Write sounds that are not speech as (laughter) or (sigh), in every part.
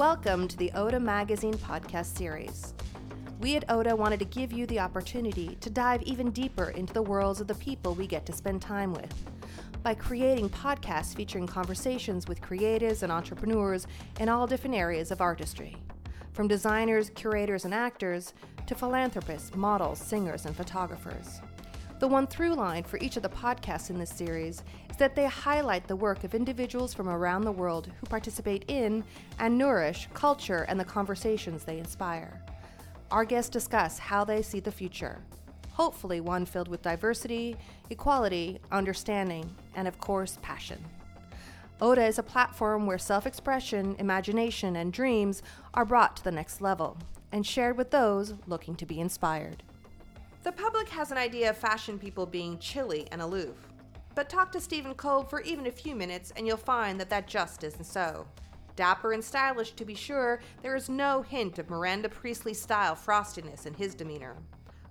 Welcome to the Oda Magazine podcast series. We at Oda wanted to give you the opportunity to dive even deeper into the worlds of the people we get to spend time with by creating podcasts featuring conversations with creatives and entrepreneurs in all different areas of artistry. From designers, curators, and actors to philanthropists, models, singers, and photographers. The one through line for each of the podcasts in this series is that they highlight the work of individuals from around the world who participate in and nourish culture and the conversations they inspire. Our guests discuss how they see the future, hopefully, one filled with diversity, equality, understanding, and of course, passion. Oda is a platform where self expression, imagination, and dreams are brought to the next level and shared with those looking to be inspired. The public has an idea of fashion people being chilly and aloof. But talk to Stephen Kolb for even a few minutes and you'll find that that just isn't so. Dapper and stylish, to be sure, there is no hint of Miranda Priestly style frostiness in his demeanor.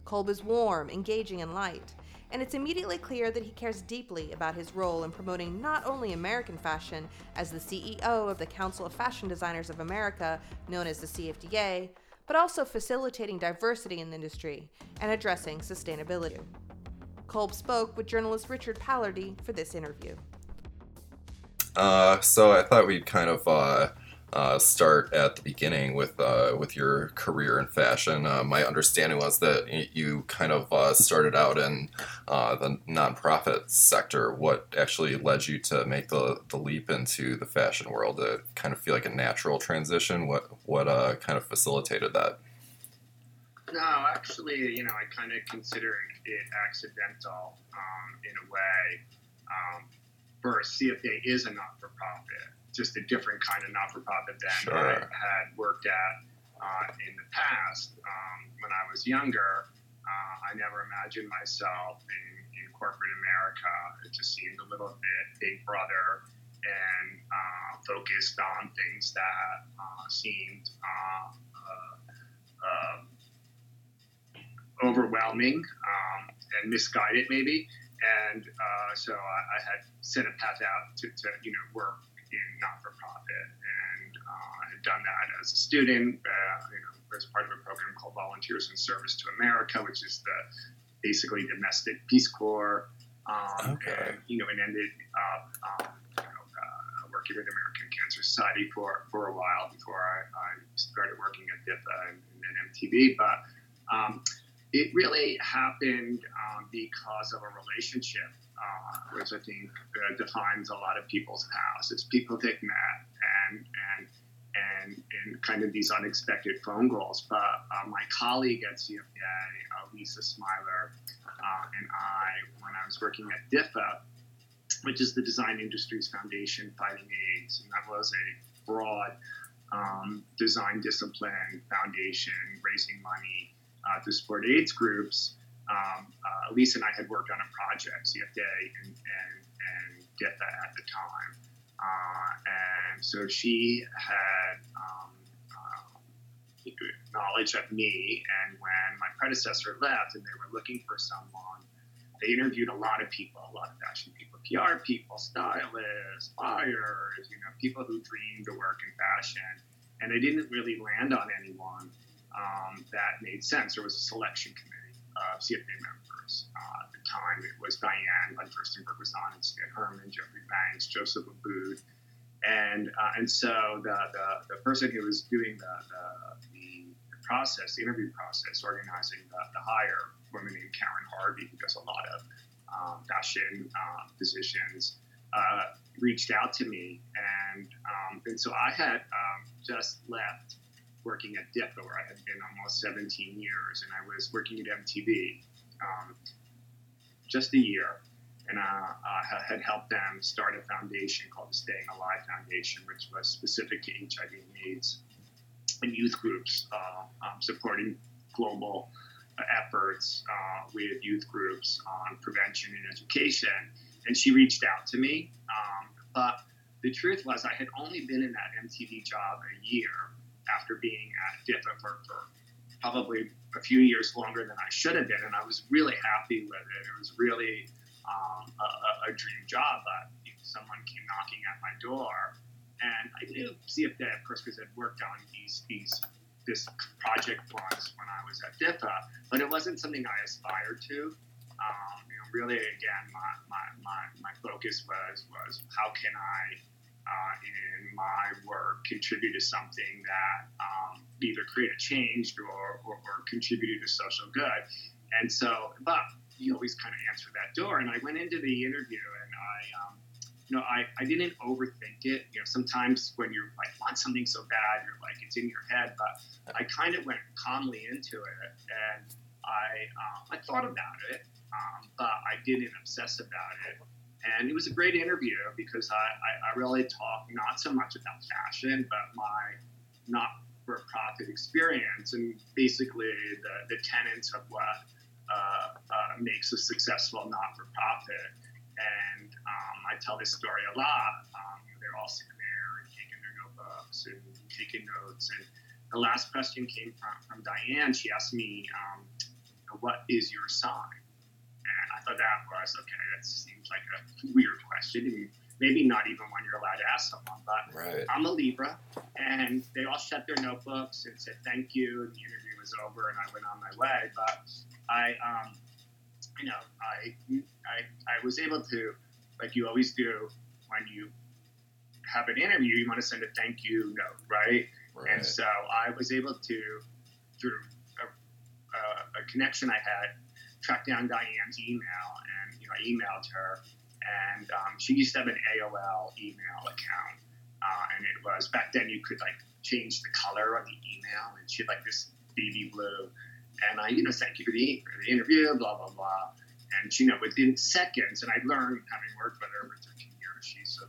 Kolb is warm, engaging, and light, and it's immediately clear that he cares deeply about his role in promoting not only American fashion as the CEO of the Council of Fashion Designers of America, known as the CFDA, but also facilitating diversity in the industry and addressing sustainability. Kolb spoke with journalist Richard Pallardy for this interview. Uh, so I thought we'd kind of uh, uh, start at the beginning with uh, with your career in fashion. Uh, my understanding was that you kind of uh, started out in uh, the nonprofit sector. What actually led you to make the, the leap into the fashion world? To kind of feel like a natural transition. What what uh, kind of facilitated that? No, actually, you know, I kind of consider it accidental um, in a way. Um, first, CFA is a not for profit just a different kind of not for profit than sure. I had worked at uh, in the past. Um, when I was younger, uh, I never imagined myself in, in, corporate America. It just seemed a little bit big brother and uh, focused on things that uh, seemed uh, uh, overwhelming um, and misguided, maybe. And so I, I, had set a path out to, to you know work in not-for-profit, and uh, I had done that as a student, uh, you know, as part of a program called Volunteers in Service to America, which is the basically domestic Peace Corps. Um, okay. And, you know, it ended up um, you know, uh, working with American Cancer Society for, for a while before I, I started working at DIFFA and, and then MTV. But um, it really happened um, because of a relationship uh, which I think uh, defines a lot of people's past. It's people that met and and and and kind of these unexpected phone calls. But uh, my colleague at CFDA, uh, Lisa Smilor, uh, and I, when I was working at DIFFA, which is the Design Industries Foundation Fighting AIDS, and that was a broad um, design discipline foundation raising money uh, to support AIDS groups um, uh, Lisa and I had worked on a project, CFDA, and, and, and DIFFA at the time. Uh, and so she had um, uh, knowledge of me. And when my predecessor left and they were looking for someone, they interviewed a lot of people, a lot of fashion people, PR people, stylists, buyers, you know, people who dreamed to work in fashion. And they didn't really land on anyone um, that made sense. There was a selection committee uh, CFDA members. Uh, at the time, it was Diane von Furstenberg was on, and Stan Herman, Jeffrey Banks, Joseph Abboud. And, uh, and so the, the, the, person who was doing the, the, the process, the interview process, organizing the, the hire, woman named Karen Harvey, who does a lot of um, fashion uh, positions, reached out to me. And, um, and so I had um, just left working at DIFFA, where I had been almost 17 years, and I was working at MTV um, just a year. And uh, I had helped them start a foundation called the Staying Alive Foundation, which was specific to HIV and AIDS and youth groups, uh, um, supporting global uh, efforts uh, with youth groups on prevention and education. And she reached out to me. Um, but the truth was, I had only been in that MTV job a year after being at DIFFA for, for probably a few years longer than I should have been, and I was really happy with it. It was really um, a, a, dream job, but someone came knocking at my door And I knew CFDA, of course, because I'd worked on these these this project once when I was at DIFFA, but it wasn't something I aspired to. Um, you know, really, again, my, my, my, my focus was was how can I, uh, in my work, contribute to something that um, either create a change or, or, or contribute to social good. And so, but you always kind of answer that door. And I went into the interview and I, um, you know, I, I didn't overthink it. You know, sometimes when you're like want something so bad, you're like it's in your head. But I kind of went calmly into it, and I um, I thought about it, um, but I didn't obsess about it. And it was a great interview because I, I, I really talked not so much about fashion, but my not for profit experience and basically the, the tenets of what uh, uh, makes a successful not for profit. And um, I tell this story a lot. Um, they're all sitting there and taking their notebooks and taking notes. And the last question came from, from Diane. She asked me, um, What is your sign? I thought that was okay, that seems like a weird question. And maybe not even one you're allowed to ask someone, but Right. I'm a Libra. And they all shut their notebooks and said thank you. And the interview was over and I went on my way. But I, um, you know, I, I, I was able to, like you always do when you have an interview, you want to send a thank you note, right? Right. And so I was able to, through a, a, a connection I had, track down Diane's email, and you know I emailed her, and um, she used to have an AOL email account, uh, and it was back then you could like change the color of the email, and she had like this baby blue, and I you know thank you for the, for the interview, blah blah blah, and you know within seconds, and I learned having worked with her for 13 years, she's a,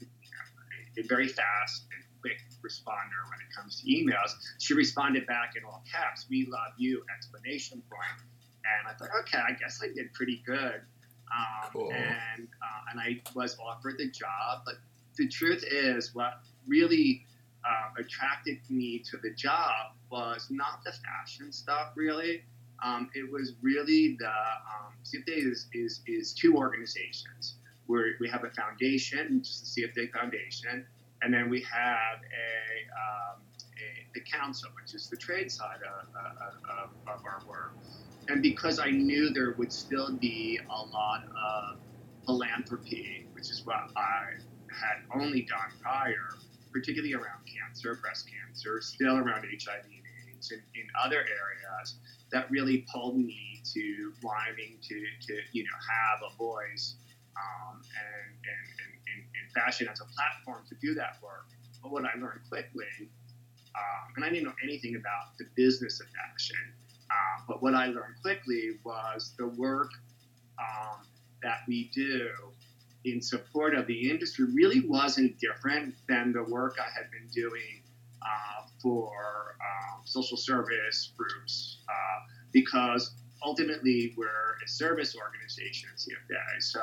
you know, a very fast and quick responder when it comes to emails. She responded back in all caps, "We love you!" Explanation point. And I thought, okay, I guess I did pretty good. Um, Cool. And uh, and I was offered the job, but the truth is, what really uh, attracted me to the job was not the fashion stuff, really. Um, it was really the um, CFDA is, is, is two organizations where we have a foundation, which is the CFDA Foundation, and then we have a, um, a the council, which is the trade side of, of, of our work. And because I knew there would still be a lot of philanthropy, which is what I had only done prior, particularly around cancer, breast cancer, still around HIV and AIDS, and in other areas, that really pulled me to wanting to, to you know, have a voice um, and, and, and, and, fashion as a platform to do that work. But what I learned quickly, um, and I didn't know anything about the business of fashion, uh, but what I learned quickly was the work um, that we do in support of the industry really wasn't different than the work I had been doing uh, for um, social service groups uh, because ultimately we're a service organization at CFDA. So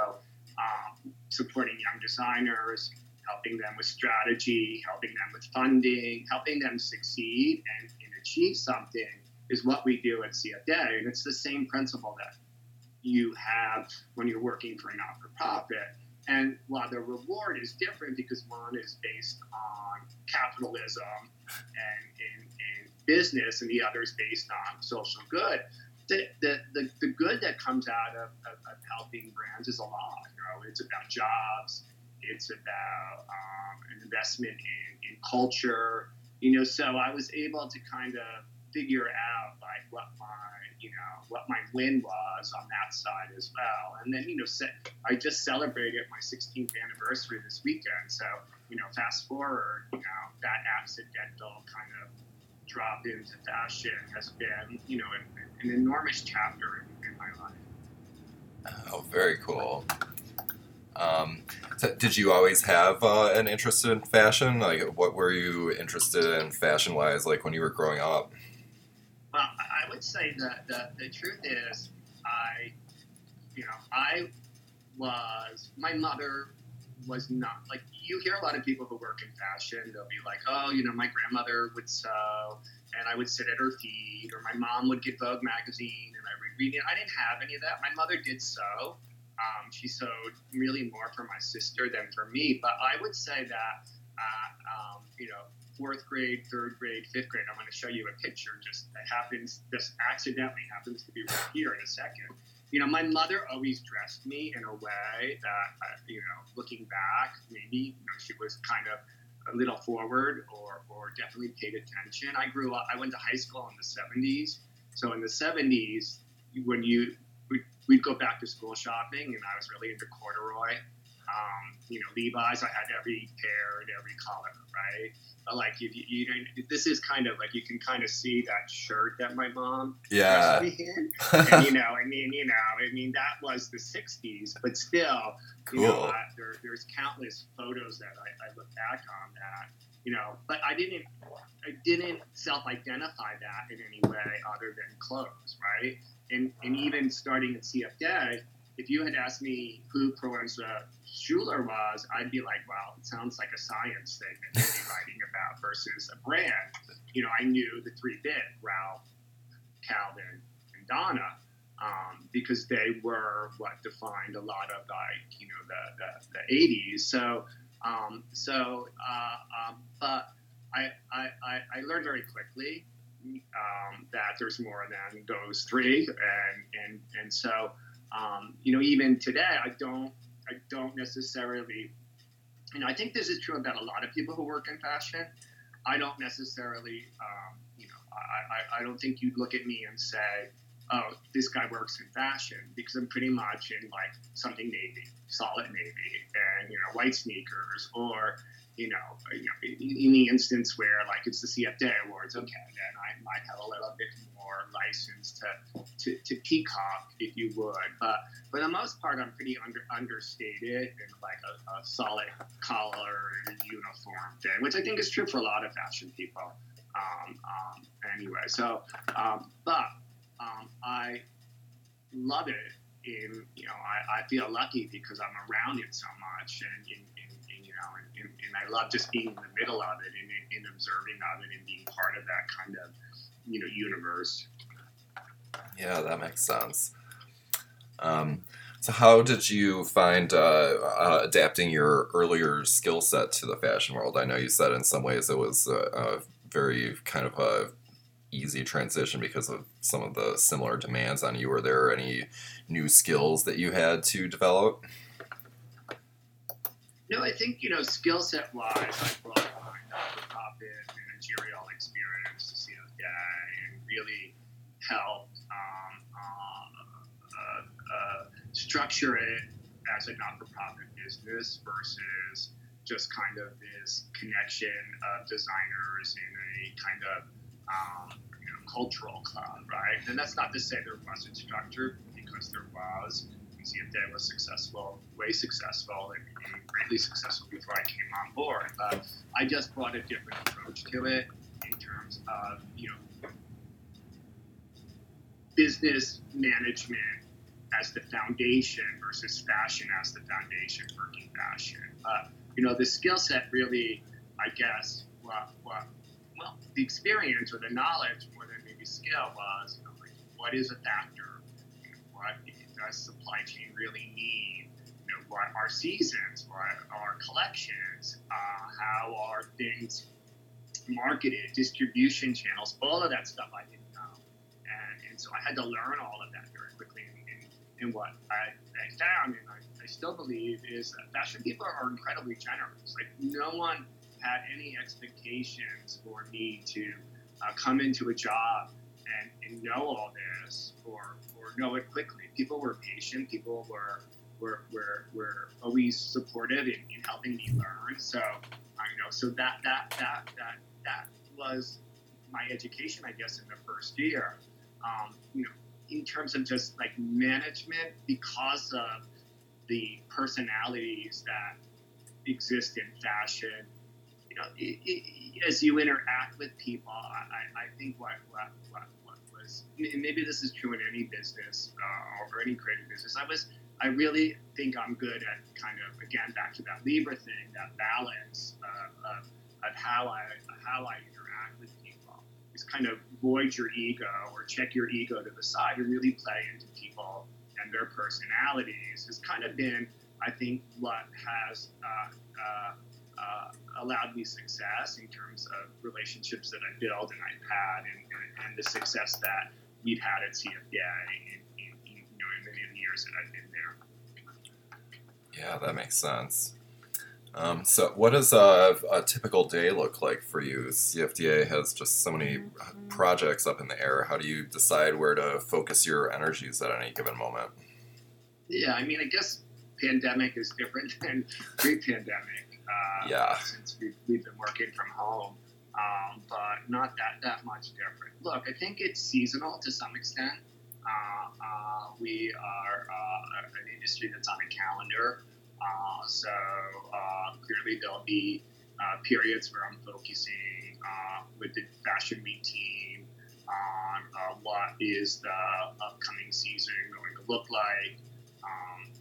um, supporting young designers, helping them with strategy, helping them with funding, helping them succeed and, and achieve something is what we do at CFDA. And it's the same principle that you have when you're working for a not for profit. And while the reward is different because one is based on capitalism and in, in business, and the other is based on social good, the, the, the, the good that comes out of, of, of helping brands is a lot. You know, it's about jobs, it's about um, an investment in, in culture. You know, so I was able to kind of figure out like what my you know what my win was on that side as well and then you know i just celebrated my 16th anniversary this weekend so you know fast forward you know that accidental kind of drop into fashion has been you know an, an enormous chapter in, in my life Oh, very cool. Um, so did you always have uh, an interest in fashion? Like, what were you interested in fashion-wise, like when you were growing up? Well, I would say that the, the truth is, I, you know, I was, my mother was not, like, you hear a lot of people who work in fashion, they'll be like, oh, you know, my grandmother would sew, and I would sit at her feet, or my mom would get Vogue magazine, and I would read it. I didn't have any of that. My mother did sew. Um, she sewed really more for my sister than for me, but I would say that uh, um, you know, fourth grade, third grade, fifth grade. I'm going to show you a picture just that happens, just accidentally happens to be right here in a second. You know, my mother always dressed me in a way that, uh, you know, looking back, maybe you know, she was kind of a little forward or, or definitely paid attention. I grew up, I went to high school in the 70s. So in the 70s, when you, we'd, we'd go back to school shopping and I was really into corduroy um, you know, Levi's. I had every pair and every color, right? But like, you, you, you know, this is kind of like you can kind of see that shirt that my mom yeah, in. and you (laughs) know, I mean, you know, I mean that was the '60s, but still, cool. you know, uh, there, there's countless photos that I, I look back on that, you know, but I didn't, I didn't self-identify that in any way other than clothes, right? And and even starting at CFDA if you had asked me who Proenza Schouler was, I'd be like, well, it sounds like a science thing that be writing about versus a brand. You know, I knew the three bit, Ralph, Calvin, and Donna, um, because they were what defined a lot of like, you know, the, the, the 80s. So, um, so, uh, um, but I, I, I learned very quickly um, that there's more than those three. And, and, and so, um, you know, even today, I don't, I don't necessarily, you know, I think this is true about a lot of people who work in fashion. I don't necessarily, um, you know, I, I, I don't think you'd look at me and say, oh, this guy works in fashion because I'm pretty much in like something navy, solid navy, and you know, white sneakers, or you know, in the instance where like it's the CFDA Awards, okay, then I might have a little bit more license to, to, to peacock, if you would. But for the most part, I'm pretty under, understated and like a, a solid collar uniform thing, which I think is true for a lot of fashion people. Um, um, anyway, so, um, but um, I love it. In you know, I, I feel lucky because I'm around it so much, and, and you know, and, and, I love just being in the middle of it and, and observing of it and being part of that kind of you know universe. Yeah, that makes sense. Um, so, how did you find uh, uh, adapting your earlier skill set to the fashion world? I know you said in some ways it was a, a very kind of a easy transition because of some of the similar demands on you. Were there any new skills that you had to develop? No, I think you know skill set wise, I brought my not-for-profit managerial experience to CFDA and really helped um, uh, uh, uh, structure it as a not-for-profit business versus just kind of this connection of designers in a kind of um, you know, cultural club, right? And that's not to say there wasn't structure, because there was. CFDA was successful, way successful, and, and greatly successful before I came on board. But I just brought a different approach to it in terms of, you know, business management as the foundation versus fashion as the foundation working fashion. Uh, you know, the skill set really, I guess, well, well, well, the experience or the knowledge more than maybe skill was, you know, like what is a factor? What does supply chain really need? You know, what are seasons? What are collections? Uh, how are things marketed? Distribution channels? All of that stuff I didn't know, and, and so I had to learn all of that very quickly. And, and what I, I found, and I, I still believe, is that fashion people are incredibly generous. Like no one had any expectations for me to uh, come into a job and, and know all this or know it quickly. People were patient. People were were, were, were always supportive in, in helping me learn. So I know so that that that that that was my education, I guess, in the first year. Um, you know, in terms of just like management, because of the personalities that exist in fashion you know, it, it, as you interact with people, I, I think what, what, what, and maybe this is true in any business uh, or any creative business, I was, I really think I'm good at kind of, again, back to that Libra thing, that balance uh, of, of how I, how I interact with people. Is kind of void your ego or check your ego to the side and really play into people and their personalities has kind of been, I think, what has uh, uh, uh, allowed me success in terms of relationships that I built and I've had, and, and, and the success that we've had at CFDA in, in, in, you know, in many of the years that I've been there. Yeah, that makes sense. Um, so, what does a, a, typical day look like for you? CFDA has just so many mm-hmm. projects up in the air. How do you decide where to focus your energies at any given moment? Yeah, I mean, I guess pandemic is different (laughs) than pre-pandemic. Uh, yeah. Since we've, we've, been working from home, um, but not that that much different. Look, I think it's seasonal to some extent. Uh, uh, we are uh, an industry that's on a calendar, uh, so uh, clearly there'll be periods where I'm focusing with the Fashion Week team on what is the upcoming season going to look like. Um, um,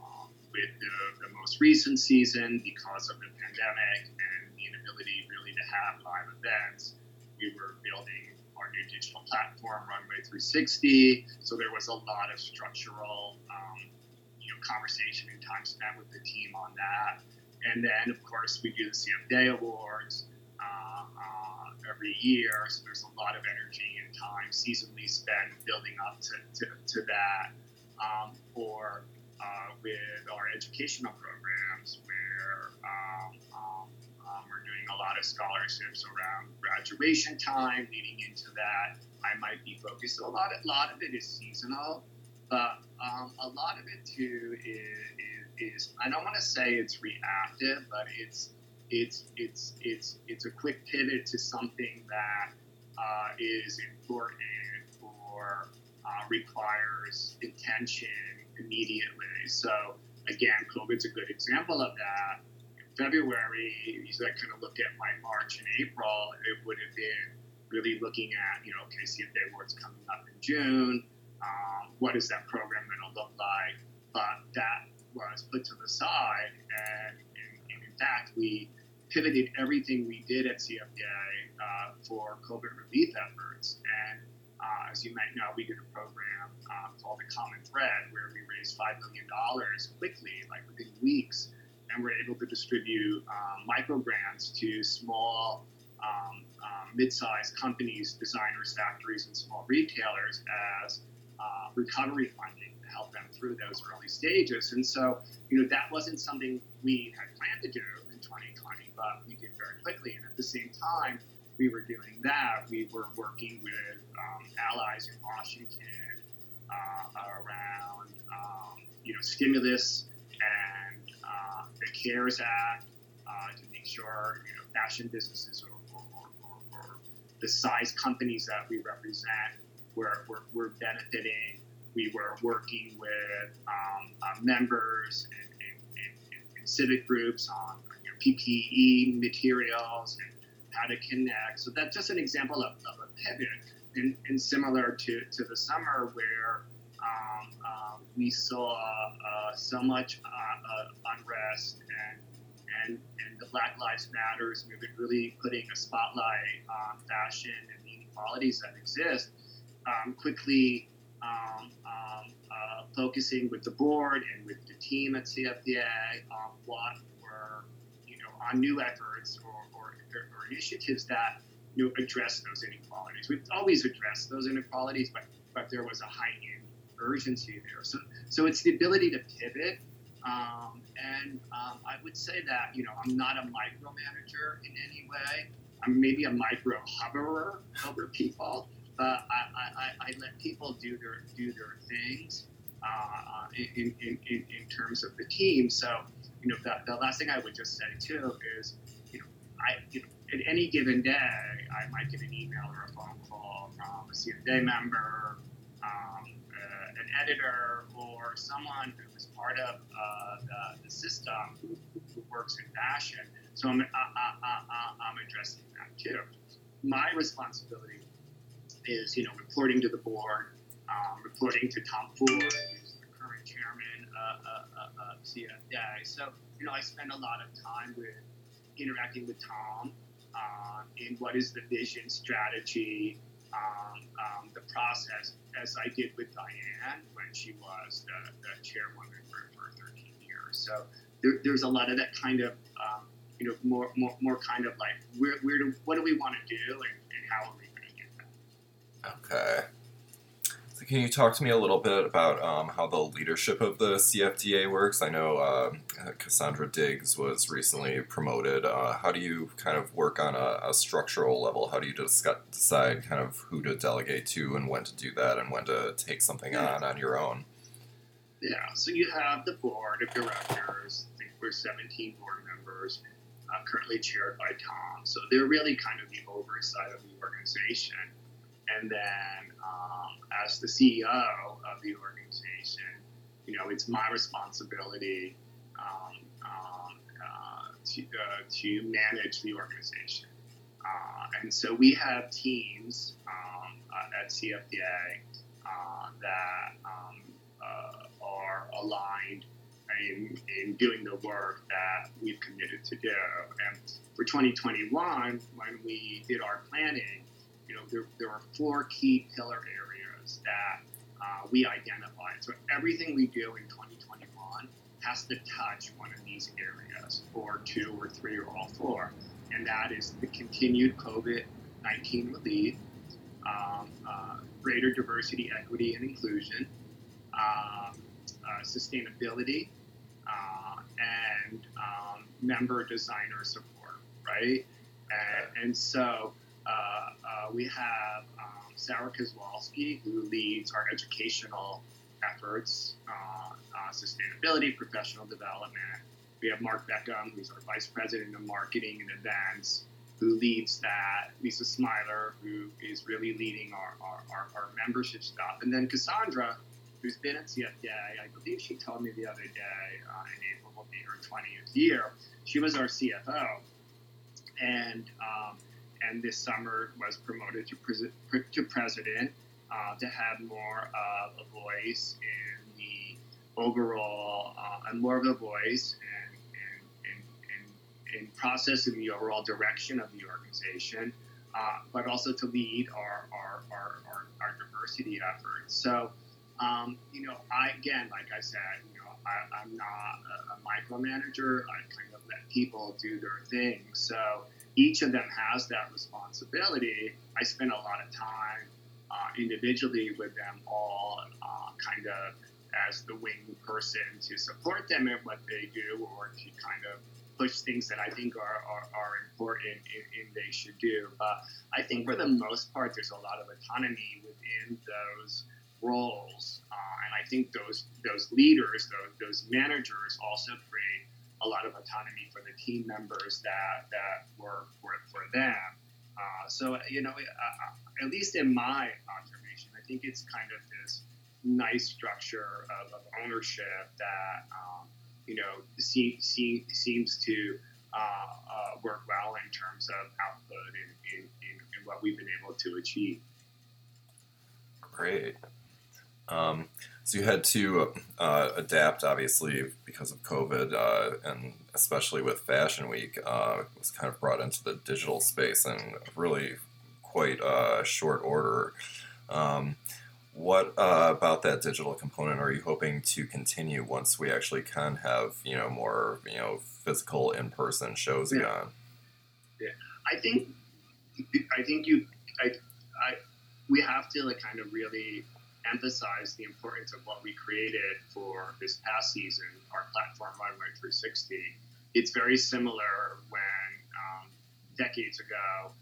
with the, the most recent season, because of the pandemic and the inability really to have live events, we were building our new digital platform, Runway 360. So there was a lot of structural, um, you know, conversation and time spent with the team on that. And then, of course, we do the CFDA Awards uh, uh, every year. So there's a lot of energy and time seasonally spent building up to, to, to that. Um, or uh, with our educational programs, where um, um, um, we're doing a lot of scholarships around graduation time. Leading into that, I might be focused. A lot, a lot of it is seasonal, but um, a lot of it too is, is, is I don't want to say it's reactive, but it's it's it's it's it's a quick pivot to something that uh, is important or uh, requires attention immediately. So again, COVID's a good example of that In February, if I kind of looked at my March and April, it would have been really looking at, you know, okay, CFDA Awards coming up in June. Um, what is that program going to look like? But that was put to the side. And, and, and in fact, we pivoted everything we did at CFDA uh, for COVID relief efforts. And uh, as you might know, we did a program uh, called the Common Thread where we raised $5 million quickly, like within weeks and we're able to distribute um, micro grants to small, um, um, mid-sized companies, designers, factories, and small retailers as uh, recovery funding to help them through those early stages. And so, you know, that wasn't something we had planned to do in 2020, but we did very quickly. And at the same time, we were doing that. We were working with um, allies in Washington uh, around, um, you know, stimulus and uh, the CARES Act uh, to make sure you know fashion businesses or, or, or, or, the size companies that we represent were, were, were benefiting. We were working with um, uh, members and, and, and, and, civic groups on you know, PPE materials and how to connect. So that's just an example of, of a pivot. And, and similar to, to the summer where um, uh, we saw uh, so much uh, uh, unrest and, and and the Black Lives Matters movement really putting a spotlight on fashion and the inequalities that exist. Um, quickly um, um, uh, focusing with the board and with the team at CFDA on what were you know on new efforts or, or, or initiatives that you know address those inequalities. We've always addressed those inequalities, but but there was a heightened urgency there. So, so it's the ability to pivot. Um, and um, I would say that, you know, I'm not a micromanager in any way. I'm maybe a micro hoverer over people, but I, I, I let people do their do their things uh, in, in, in, in terms of the team. So, you know, the, the last thing I would just say too is, I, at any given day, I might get an email or a phone call from a CFDA member, um, an editor or someone who is part of uh, the, the, system who, works in fashion. So I'm, I, I, am addressing that too. My responsibility is, you know, reporting to the board, um, reporting to Tom Ford, who's the current chairman uh, uh, of CFDA. So, you know, I spend a lot of time with interacting with Tom in what is the vision, strategy, um, um, the process as I did with Diane when she was the, the chairwoman for, for 13 years. So there, there's a lot of that kind of um, you know, more, more, more kind of like where, where do, what do we want to do and, and how are we going to get that? Okay. Can you talk to me a little bit about um, how the leadership of the CFDA works? I know uh, Cassandra Diggs was recently promoted. Uh, how do you kind of work on a, a structural level? How do you discuss, decide kind of who to delegate to and when to do that and when to take something on on your own? Yeah, so you have the board of directors. I think we're 17 board members, uh, currently chaired by Tom. So they're really kind of the oversight of the organization. And then, um, as the CEO of the organization, you know, it's my responsibility um, um, uh, to, uh, to manage the organization. Uh, and so we have teams um, uh, at CFDA uh, that um, are aligned in, in doing the work that we've committed to do. And for 2021, when we did our planning, there, there are four key pillar areas that uh, we identified. So everything we do in 2021 has to touch one of these areas, or two, or three, or all four. And that is the continued COVID 19 relief, um, uh, greater diversity, equity, and inclusion, um, uh, sustainability, uh, and um, member designer support, right? And, and so we have um, Sarah Kozlowski, who leads our educational efforts, sustainability, professional development. We have Mark Beckham, who's our vice president of marketing and events, who leads that. Lisa Smilor, who is really leading our, our, our, our membership stuff. And then Cassandra, who's been at CFDA. I believe she told me the other day uh, in April will be her 20th year. She was our CFO, and um, and this summer was promoted to, to president uh, to have more of a voice in the overall uh, and more of a voice in, in, in, in processing the overall direction of the organization. Uh, but also to lead our, our, our, our, our diversity efforts. So um, you know, I again, like I said, you know, I, am not a, a micromanager. I kind of let people do their thing. So each of them has that responsibility. I spend a lot of time uh, individually with them all, uh, kind of as the wing person to support them in what they do or to kind of push things that I think are, are, are important and, they should do. But I think for the most part, there's a lot of autonomy within those roles. Uh, and I think those those leaders, those, those managers, also create a lot of autonomy for the team members that that work for, for them. Uh, so you know, uh, uh, at least in my observation, I think it's kind of this nice structure of, of ownership that um, you know see, see, seems to uh, uh, work well in terms of output and what we've been able to achieve. Great. Um, so you had to uh, adapt, obviously, because of COVID, uh, and especially with Fashion Week, uh, was kind of brought into the digital space in really quite a short order. Um, what uh, about that digital component are you hoping to continue once we actually can have you know more you know physical in person shows yeah. again? Yeah, I think I think you I, I we have to like kind of really emphasize the importance of what we created for this past season, our platform Runway 360. It's very similar when um, decades ago,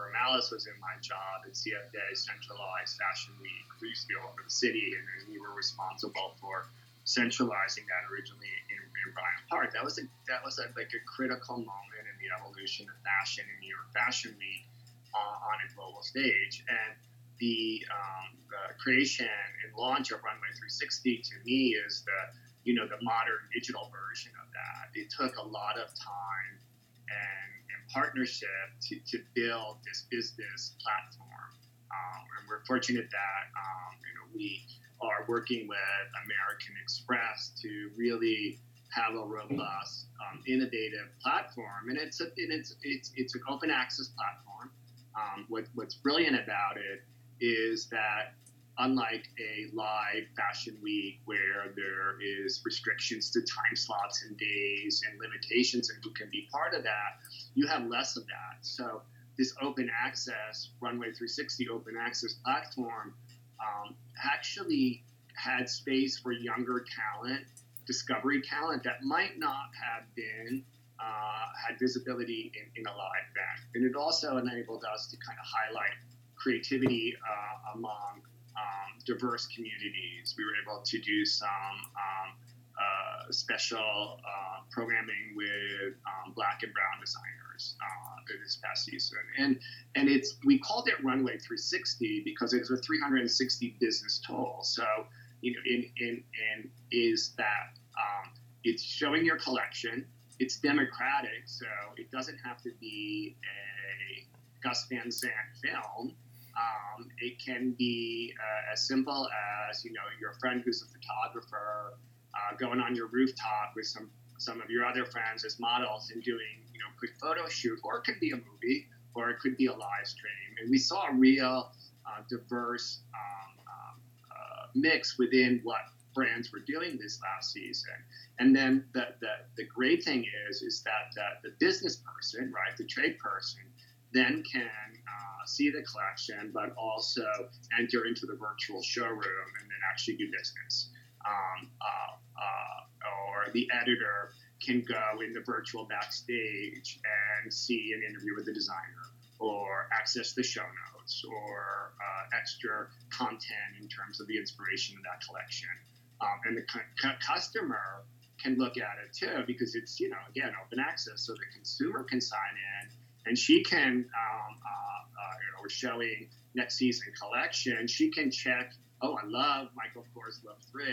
Fern Mallis was in my job at CFDA Centralized Fashion Week. We used to be all over the city, and we were responsible for centralizing that originally in, in Bryant Park. That was a, that was a, like a critical moment in the evolution of fashion in New York Fashion Week uh, on a global stage. And the, um, the creation and launch of Runway 360 to me is the you know the modern digital version of that. It took a lot of time and, and partnership to, to build this business platform, um, and we're fortunate that um, you know we are working with American Express to really have a robust, um, innovative platform, and it's a, and it's it's it's an open access platform. Um, what, what's brilliant about it is that unlike a live fashion week where there is restrictions to time slots and days and limitations and who can be part of that, you have less of that. So this open access runway 360 open access platform um, actually had space for younger talent, discovery talent that might not have been uh, had visibility in, in a live event. And it also enabled us to kind of highlight creativity uh, among um, diverse communities. We were able to do some um, uh, special uh, programming with um, black and brown designers uh, this past season, and and it's we called it Runway 360 because it's a 360 business tool. So you know, in in in is that um, it's showing your collection. It's democratic, so it doesn't have to be a Gus Van Sant film um, it can be uh, as simple as you know your friend who's a photographer uh, going on your rooftop with some some of your other friends as models and doing you know quick photo shoot, or it could be a movie, or it could be a live stream. And we saw a real uh, diverse um, um, uh, mix within what brands were doing this last season. And then the, the, the great thing is is that the, the business person, right, the trade person, then can uh, see the collection, but also enter into the virtual showroom and then actually do business. Um, uh, uh, or the editor can go in the virtual backstage and see an interview with the designer, or access the show notes, or uh, extra content in terms of the inspiration of that collection. Um, and the cu- customer can look at it too because it's you know again open access, so the consumer can sign in and she can, um, uh, uh, you know, showing next season collection. She can check, oh, I love Michael Kors Love 3,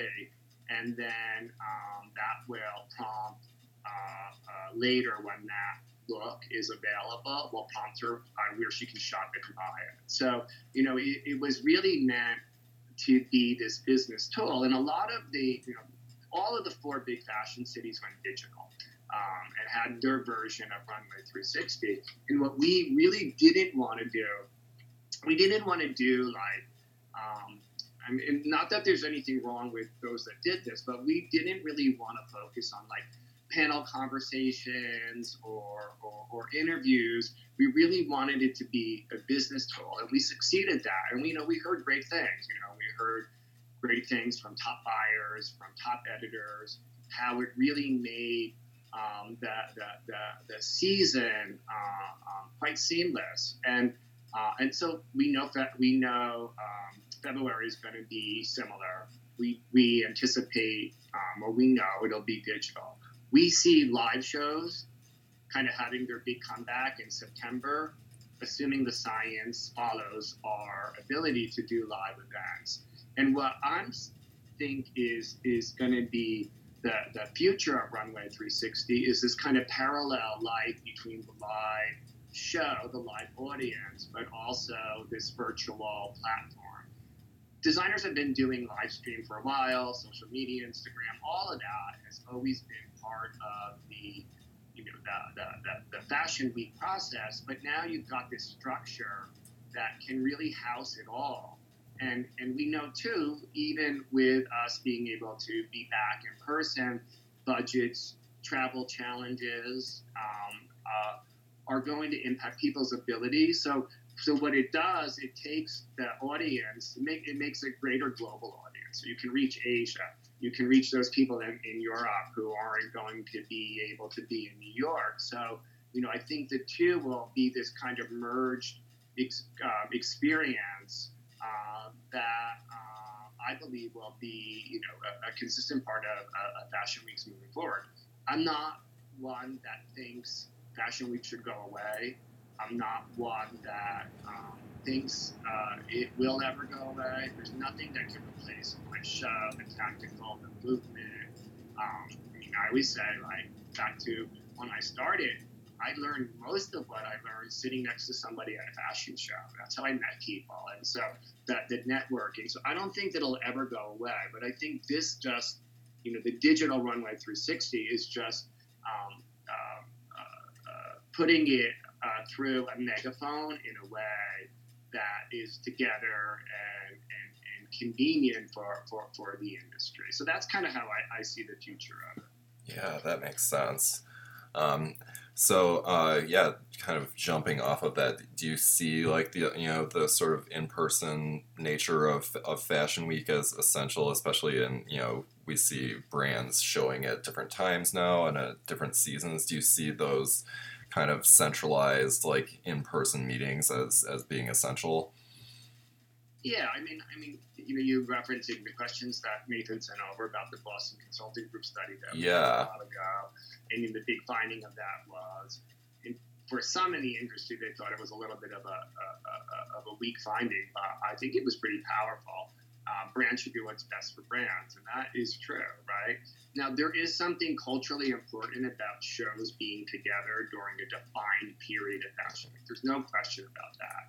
and then um, that will prompt uh, uh, later when that look is available, will prompt her uh, where she can shop and buy it. So, you know, it, it was really meant to be this business tool. And a lot of the, you know, all of the four big fashion cities went digital um, and had their version of Runway 360. And what we really didn't want to do, we didn't want to do like, um, I mean, not that there's anything wrong with those that did this, but we didn't really want to focus on like panel conversations or, or, or, interviews. We really wanted it to be a business tool, and we succeeded that. And we you know we heard great things. You know, we heard great things from top buyers, from top editors, how it really made um, the, the, the, the, season uh, um, quite seamless. And uh, and so we know that we know um, February is going to be similar. We, we anticipate, um, or we know it'll be digital. We see live shows kind of having their big comeback in September, assuming the science follows our ability to do live events. And what I think is is going to be the, the future of Runway 360 is this kind of parallel life between the live show, the live audience, but also this virtual platform. Designers have been doing live stream for a while, social media, Instagram, all of that has always been part of the you know the, the, the, the fashion week process, but now you've got this structure that can really house it all and, and we know too, even with us being able to be back in person, budgets, travel challenges um, uh, are going to impact people's abilities. So, so what it does, it takes the audience, make, it makes a greater global audience. So you can reach Asia, you can reach those people in, in Europe who aren't going to be able to be in New York. So, you know, I think the two will be this kind of merged ex, uh, experience uh, that uh, I believe will be, you know, a, a consistent part of uh, Fashion Weeks moving forward. I'm not one that thinks Fashion Week should go away. I'm not one that um, thinks uh, it will ever go away. There's nothing that can replace my show, the tactical, the movement. Um, I mean, I always say, like, back to when I started, I learned most of what I learned sitting next to somebody at a fashion show. That's how I met people, and so that the networking. So I don't think that it'll ever go away, but I think this just, you know, the digital runway 360 is just um, uh, uh, uh, putting it uh, through a megaphone in a way that is together and, and, and convenient for, for, for the industry. So that's kind of how I, I see the future of it. Yeah, that makes sense. Um, so uh, yeah, kind of jumping off of that, do you see like the you know the sort of in person nature of of Fashion Week as essential, especially in you know we see brands showing at different times now and at different seasons. Do you see those kind of centralized like in person meetings as as being essential? Yeah, I mean, I mean, you know, you referencing the questions that Nathan sent over about the Boston Consulting Group study that we yeah. a while ago, and the big finding of that was, in, for some in the industry, they thought it was a little bit of a, a, a of a weak finding, but I think it was pretty powerful. Uh, brands should do what's best for brands, and that is true, right? Now, there is something culturally important about shows being together during a defined period of fashion. There's no question about that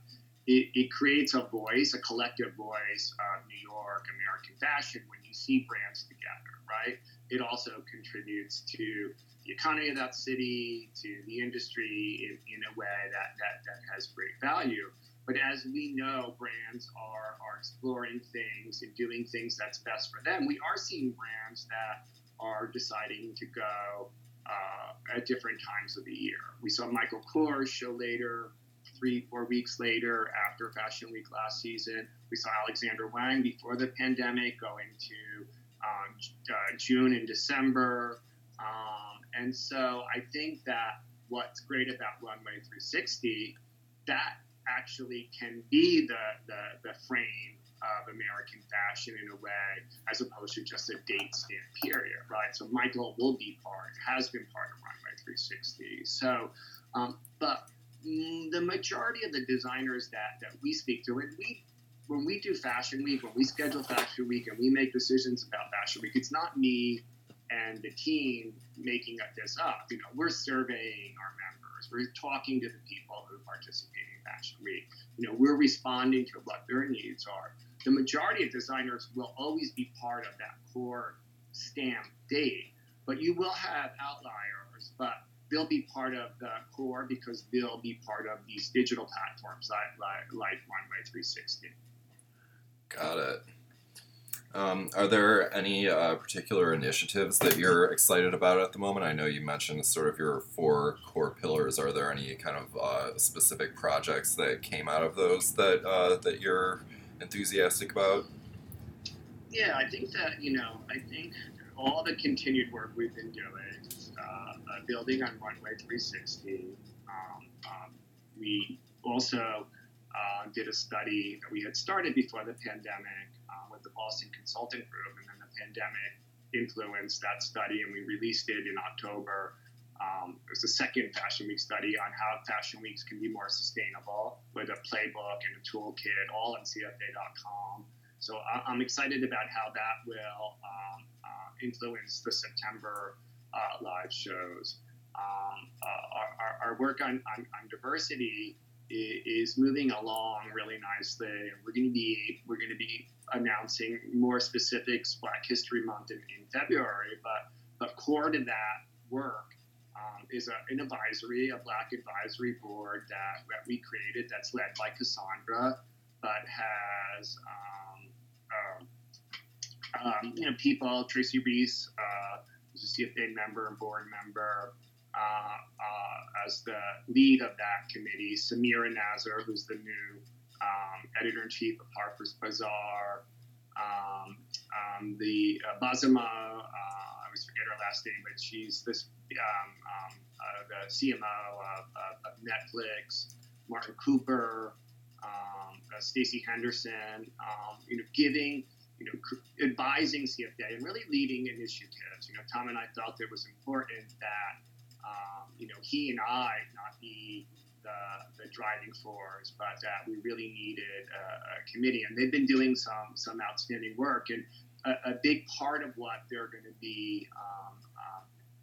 it, it creates a voice, a collective voice of New York, American fashion when you see brands together, right? It also contributes to the economy of that city, to the industry in, in a way that, that, that has great value. But as we know, brands are, are exploring things and doing things that's best for them. We are seeing brands that are deciding to go uh, at different times of the year. We saw Michael Kors show later three, four weeks later after Fashion Week last season. We saw Alexander Wang before the pandemic going to um, uh, June and December. Um, and so I think that what's great about Runway 360, that actually can be the, the, the frame of American fashion in a way, as opposed to just a date stamp period, right? So Michael will be part, has been part of Runway 360. So, um, but Mm, the majority of the designers that, that we speak to, and we when we do Fashion Week, when we schedule Fashion Week, and we make decisions about Fashion Week, it's not me and the team making this up. You know, we're surveying our members, we're talking to the people who participate in Fashion Week. You know, we're responding to what their needs are. The majority of designers will always be part of that core stamp date, but you will have outliers. But they'll be part of the core because they'll be part of these digital platforms like, like, like Runway 360. Got it. Um, are there any uh, particular initiatives that you're excited about at the moment? I know you mentioned sort of your four core pillars. Are there any kind of uh, specific projects that came out of those that uh, that you're enthusiastic about? Yeah, I think that you know, I think all the continued work we've been doing uh, building on Runway 360. Um, um, we also uh, did a study that we had started before the pandemic uh, with the Boston Consulting Group, and then the pandemic influenced that study, and we released it in October. Um, it was the second Fashion Week study on how Fashion Weeks can be more sustainable with a playbook and a toolkit, all on CFDA.com. So I'm excited about how that will um, uh, influence the September uh, live shows. Um, uh, our, our, work on, on, on diversity is, moving along really nicely, we're going to be we're going to be announcing more specifics Black History Month in, in February. But but core to that work um, is a, an advisory, a Black advisory board that, that we created that's led by Cassandra, but has um, um, um you know people Tracy Reese. Uh, CFDA member and board member. Uh, uh, as the lead of that committee, Samira Nasr, who's the new um, editor in chief of Harper's Bazaar, um, um, the uh, Bozoma, uh, I always forget her last name, but she's this um, um, uh, the CMO of, of, of, Netflix, Martin Cooper, um, uh, Stacy Henderson, you know, giving you know, advising CFDA and really leading initiatives. You know, Tom and I felt it was important that, um, you know, he and I not be the, the driving force, but that we really needed a, a committee. And they've been doing some some outstanding work. And a, a big part of what they're going to be, um, uh,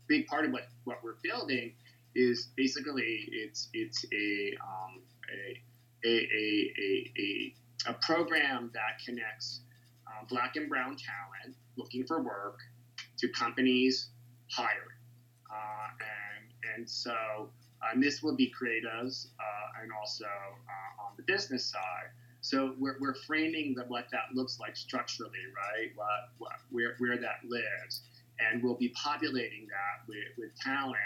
big part of what, what we're building is basically it's it's a um, a, a, a, a, a program that connects black and brown talent looking for work to companies hiring. Uh, and, and so, and this will be creatives uh, and also uh, on the business side. So we're, we're framing the, what that looks like structurally, right? What, what, where, where that lives. And we'll be populating that with, with talent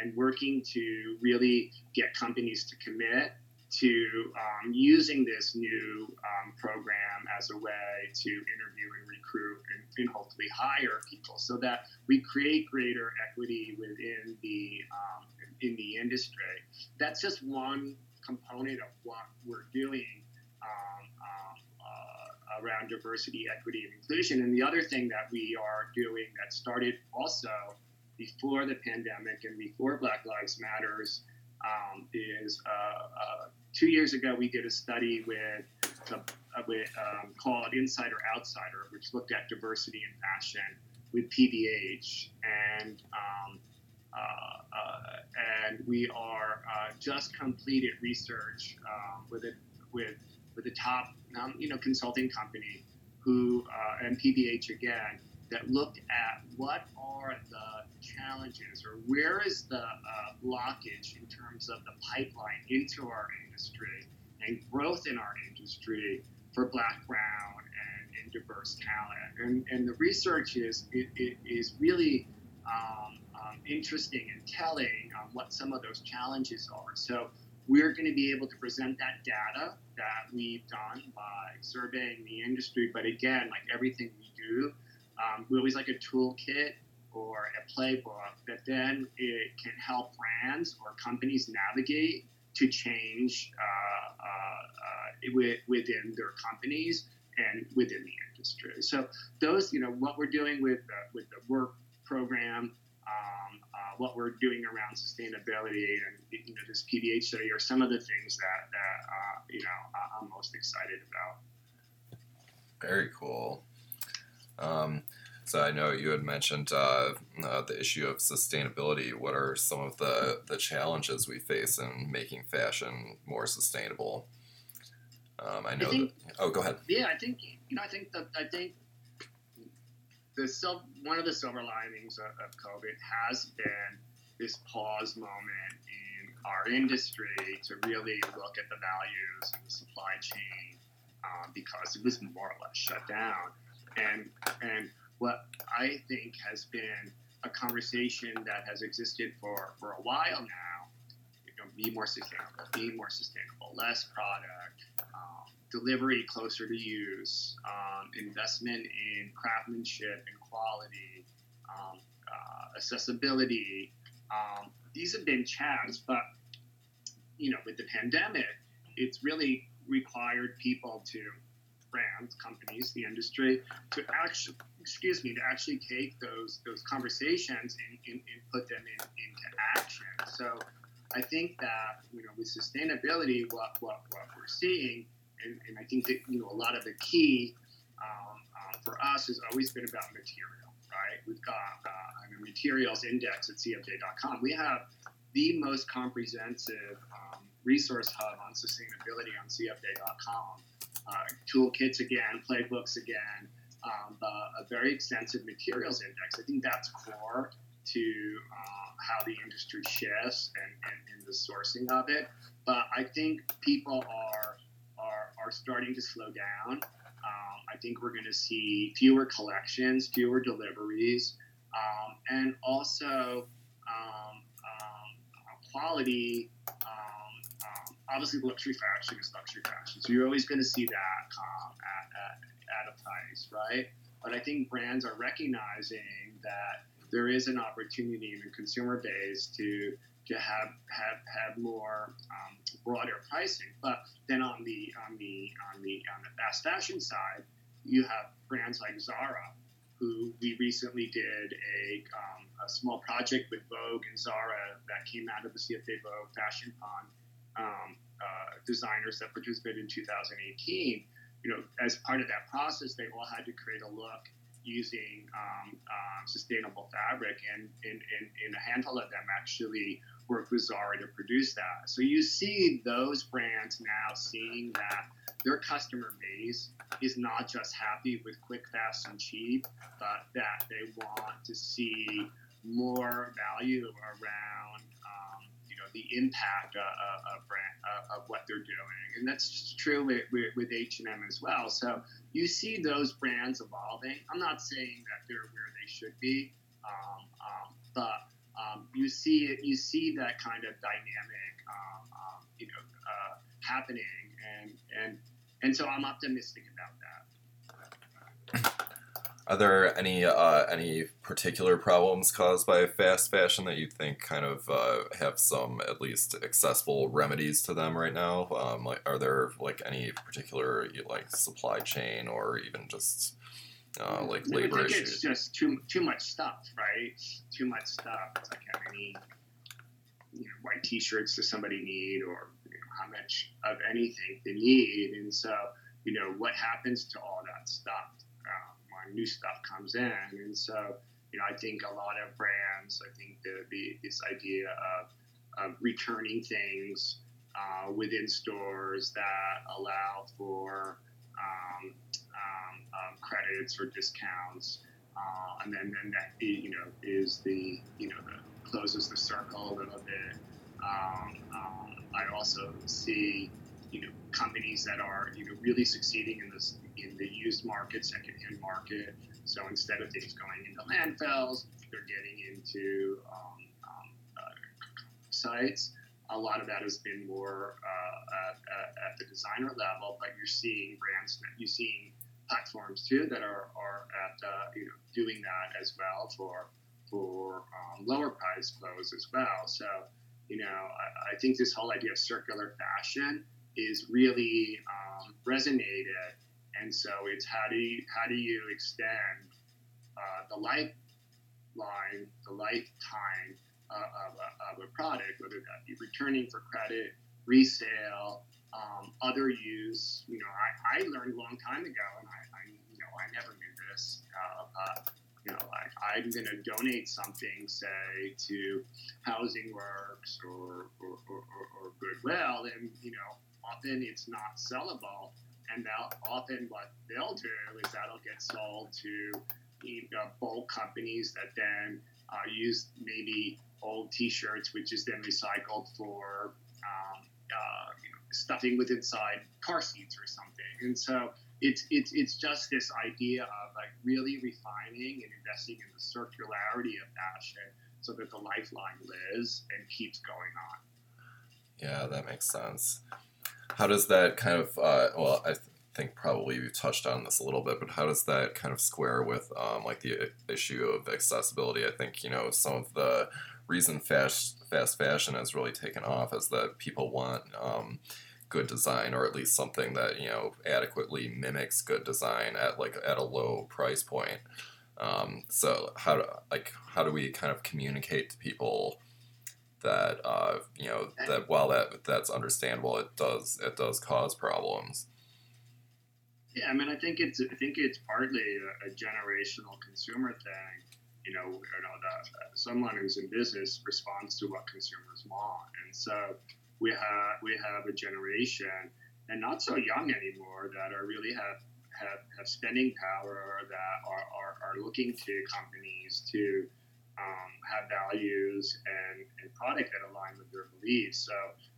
and working to really get companies to commit to um, using this new um, program as a way to interview and recruit and, and, hopefully hire people so that we create greater equity within the um, in the industry. That's just one component of what we're doing um, um, uh, around diversity, equity, and inclusion. And the other thing that we are doing that started also before the pandemic and before Black Lives Matters um, is uh, uh, two years ago we did a study with, uh, with um, called Insider Outsider, which looked at diversity in fashion with PVH, and um, uh, uh, and we are uh, just completed research um, with it with with a top um, you know consulting company who and PVH again that looked at what are the challenges or where is the uh, blockage in terms of the pipeline into our industry and growth in our industry for black, brown, and, and diverse talent. And, and the research is, it, it is really um, um, interesting and telling what some of those challenges are. So we're going to be able to present that data that we've done by surveying the industry. But again, like everything we do, um, we always like a toolkit or a playbook that then it can help brands or companies navigate to change uh, uh, uh, within their companies and within the industry. So those, you know, what we're doing with with the work program, um, uh, what we're doing around sustainability and you know this PVH study are some of the things that that uh, you know I'm most excited about. Very cool. Um, so I know you had mentioned uh, uh, the issue of sustainability. What are some of the, the challenges we face in making fashion more sustainable? Um, I know. I think, that, oh, go ahead. Yeah, I think you know. I think that I think the one of the silver linings of, of COVID has been this pause moment in our industry to really look at the values of the supply chain um, because it was more or less shut down and and what I think has been a conversation that has existed for, for a while now. You know, be more sustainable, be more sustainable, less product, um, delivery closer to use, um, investment in craftsmanship and quality, um, uh, accessibility. Um, these have been chats, but you know, with the pandemic, it's really required people to brands, companies, the industry, to actually, excuse me, to actually take those those conversations and, and, and put them in, into action. So I think that you know with sustainability, what what, what we're seeing, and, and I think that you know a lot of the key um, um, for us has always been about material. Right? We've got uh, a materials index at CFDA.com. We have the most comprehensive um, resource hub on sustainability on CFDA.com uh, toolkits again, playbooks again, um, a very extensive materials index. I think that's core to uh, how the industry shifts and, and, and, the sourcing of it. But I think people are are, are starting to slow down. Um, I think we're going to see fewer collections, fewer deliveries, um, and also um, um, quality obviously luxury fashion is luxury fashion. So you're always going to see that um, at, at, at a price, right? But I think brands are recognizing that there is an opportunity in the consumer base to to have have have more um, broader pricing. But then on the on the on the on the fast fashion side, you have brands like Zara, who we recently did a, um, a small project with Vogue and Zara that came out of the CFDA Vogue Fashion Con um, uh, designers that participated in 2018, you know, as part of that process, they all had to create a look using um, uh, sustainable fabric, and, and, and, and, a handful of them actually worked with Zara to produce that. So you see those brands now seeing that their customer base is not just happy with quick, fast, and cheap, but that they want to see more value around the impact uh, of brand uh, of what they're doing, and that's true with, with, H&M as well. So you see those brands evolving. I'm not saying that they're where they should be, um, um, but um, you see. You see that kind of dynamic, um, um, you know, uh, happening, and and and so I'm optimistic about that. (laughs) Are there any uh, any particular problems caused by fast fashion that you think kind of uh, have some at least accessible remedies to them right now? Um, like, are there like any particular like supply chain or even just uh, like labor I think issues? It's just too too much stuff, right? Too much stuff. It's like how many you know, white T-shirts does somebody need, or you know, how much of anything they need, and so you know what happens to all that stuff new stuff comes in, and so you know I think a lot of brands, I think the, the this idea of, of returning things uh, within stores that allow for um, um, um, credits or discounts, uh, and then then that you know is the you know the closes the circle a little bit. Um, um, I also see you know companies that are you know really succeeding in this in the used market, secondhand market. So instead of things going into landfills, they're getting into um, um, uh, sites. A lot of that has been more uh, at, at, the designer level, but you're seeing brands, you're seeing platforms too that are, are at uh, you know doing that as well for for um, lower price clothes as well. So you know I, I, think this whole idea of circular fashion is really um, resonated, and so it's how do you how do you extend uh, the lifeline, the lifetime uh, of, a, of a product, whether that be returning for credit, resale, um, other use. You know, I, I learned a long time ago, and I, I you know I never knew this. Uh, uh, you know, I, I'm going to donate something, say, to Housing Works or or, or, or, Goodwill, and you know, often it's not sellable, and now often what they'll do is that'll get sold to bulk companies that then uh, use maybe old T-shirts, which is then recycled for um, uh, you know, stuffing with inside car seats or something. And so it's it's it's just this idea of like really refining and investing in the circularity of fashion so that the lifeline lives and keeps going on. Yeah, that makes sense. How does that kind of uh, well, I th- think probably you touched on this a little bit, but how does that kind of square with um, like the issue of accessibility? I think you know some of the reason fast fast fashion has really taken off is that people want um, good design or at least something that you know adequately mimics good design at like at a low price point. Um, so how do like how do we kind of communicate to people that uh, you know that while that that's understandable, it does it does cause problems. Yeah, I mean, I think it's I think it's partly a, a generational consumer thing. You know, you know, the, someone who's in business responds to what consumers want, and so we have we have a generation, and not so young anymore, that are really have have, have spending power that are, are, are looking to companies to um, have values and, and product that align with their beliefs. So,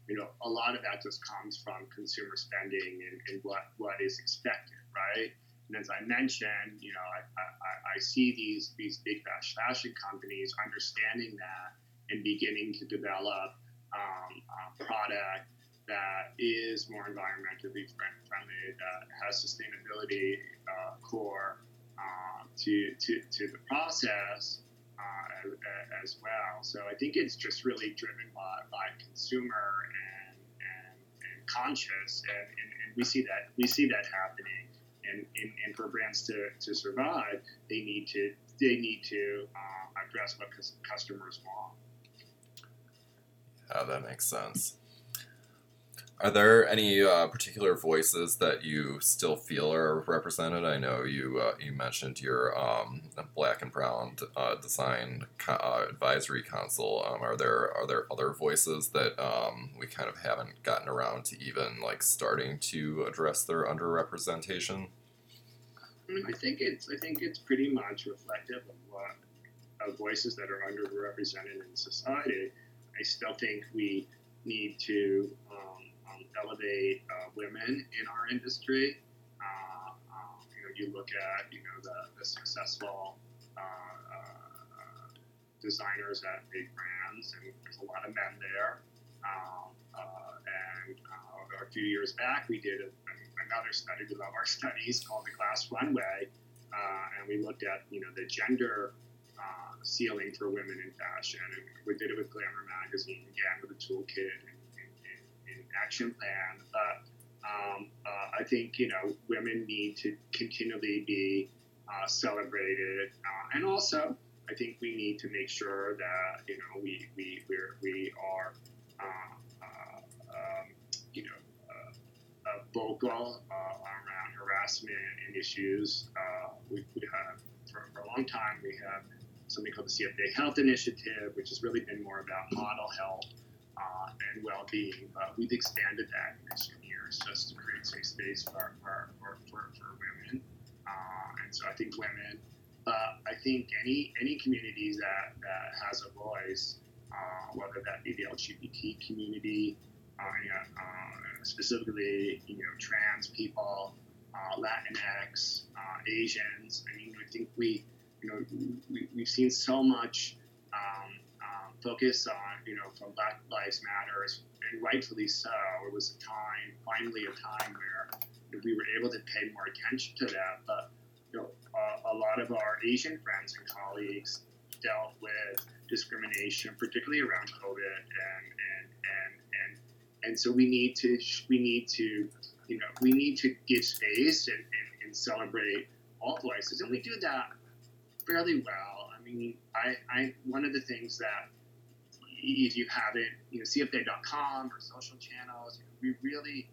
you know, a lot of that just comes from consumer spending and, and what, what is expected, right? And as I mentioned, you know, I, I, I see these these big fashion companies understanding that and beginning to develop um, uh, product that is more environmentally friendly, that has sustainability uh, core uh, to, to, to the process uh, as, well. So I think it's just really driven by, by consumer and, and, and conscious, and, and, and, we see that we see that happening. And, and, and for brands to, to survive, they need to they need to uh, address what customers want how that makes sense. Are there any uh, particular voices that you still feel are represented? I know you uh, you mentioned your um, Black and Brown uh, Design co- uh, Advisory Council. Um, are there are there other voices that um, we kind of haven't gotten around to even like starting to address their underrepresentation? I, think it's I think it's pretty much reflective of what of voices that are underrepresented in society I still think we need to um, elevate uh, women in our industry. Uh, um, you know, you look at you know the, the successful uh, uh, designers at big brands, and there's a lot of men there. Um, uh, and a few years back, we did a, another study. We love our studies called the Glass Runway, and we looked at you know the gender uh, ceiling for women in fashion. And we did it with Glamour Magazine, again, with a toolkit and action plan. But um, uh, I think, you know, women need to continually be uh, celebrated. Uh, and also, I think we need to make sure that, you know, we, we, we're, we are, uh, uh, um, you know, vocal around harassment and issues. we, we have, for, for a long time, we have something called the CFDA Health Initiative, which has really been more about model health uh, and well-being. But we've expanded that in recent years just to create safe space for, for, for, for, for women. Uh, and so I think women, uh, I think any any community that, that has a voice, uh, whether that be the LGBT community, uh, uh, specifically you know trans people, Latinx, Asians. I mean, I think we you know, we, we've seen so much um, focus on, you know, from Black Lives Matter, and rightfully so. It was a time, finally, a time where we were able to pay more attention to that. But you know, a, a lot of our Asian friends and colleagues dealt with discrimination, particularly around COVID, and and and and and so we need to we need to you know we need to give space and, and, and celebrate all voices, and we do that fairly well. I mean, I, I one of the things that if you have it, you know, CFDA.com or social channels, we really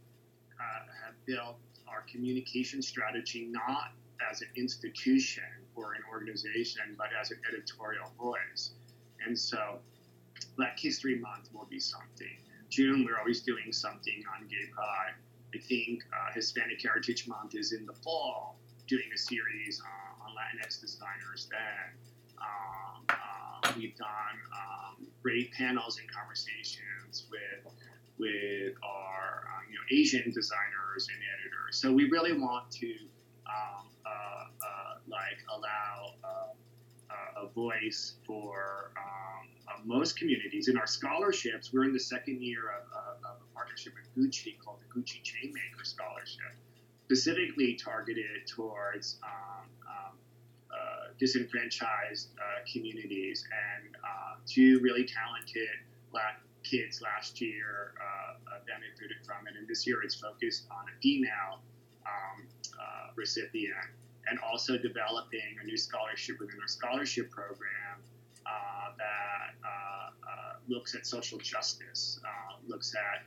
uh, have built our communication strategy not as an institution or an organization, but as an editorial voice. And so Black History Month will be something. June, we're always doing something on Gay Pride. I think uh, Hispanic Heritage Month is in the fall, doing a series on Latinx designers then. Um, uh, we've done um, great panels and conversations with with our um, you know Asian designers and editors. So we really want to um, uh, uh, like allow uh, a voice for um, uh, most communities. In our scholarships, we're in the second year of, of a partnership with Gucci called the Gucci Changemaker Scholarship, specifically targeted towards um, uh, disenfranchised uh, communities. And uh, two really talented black kids last year benefited from it. And this year it's focused on a female um, recipient and also developing a new scholarship within our scholarship program uh, that uh, uh, looks at social justice, looks at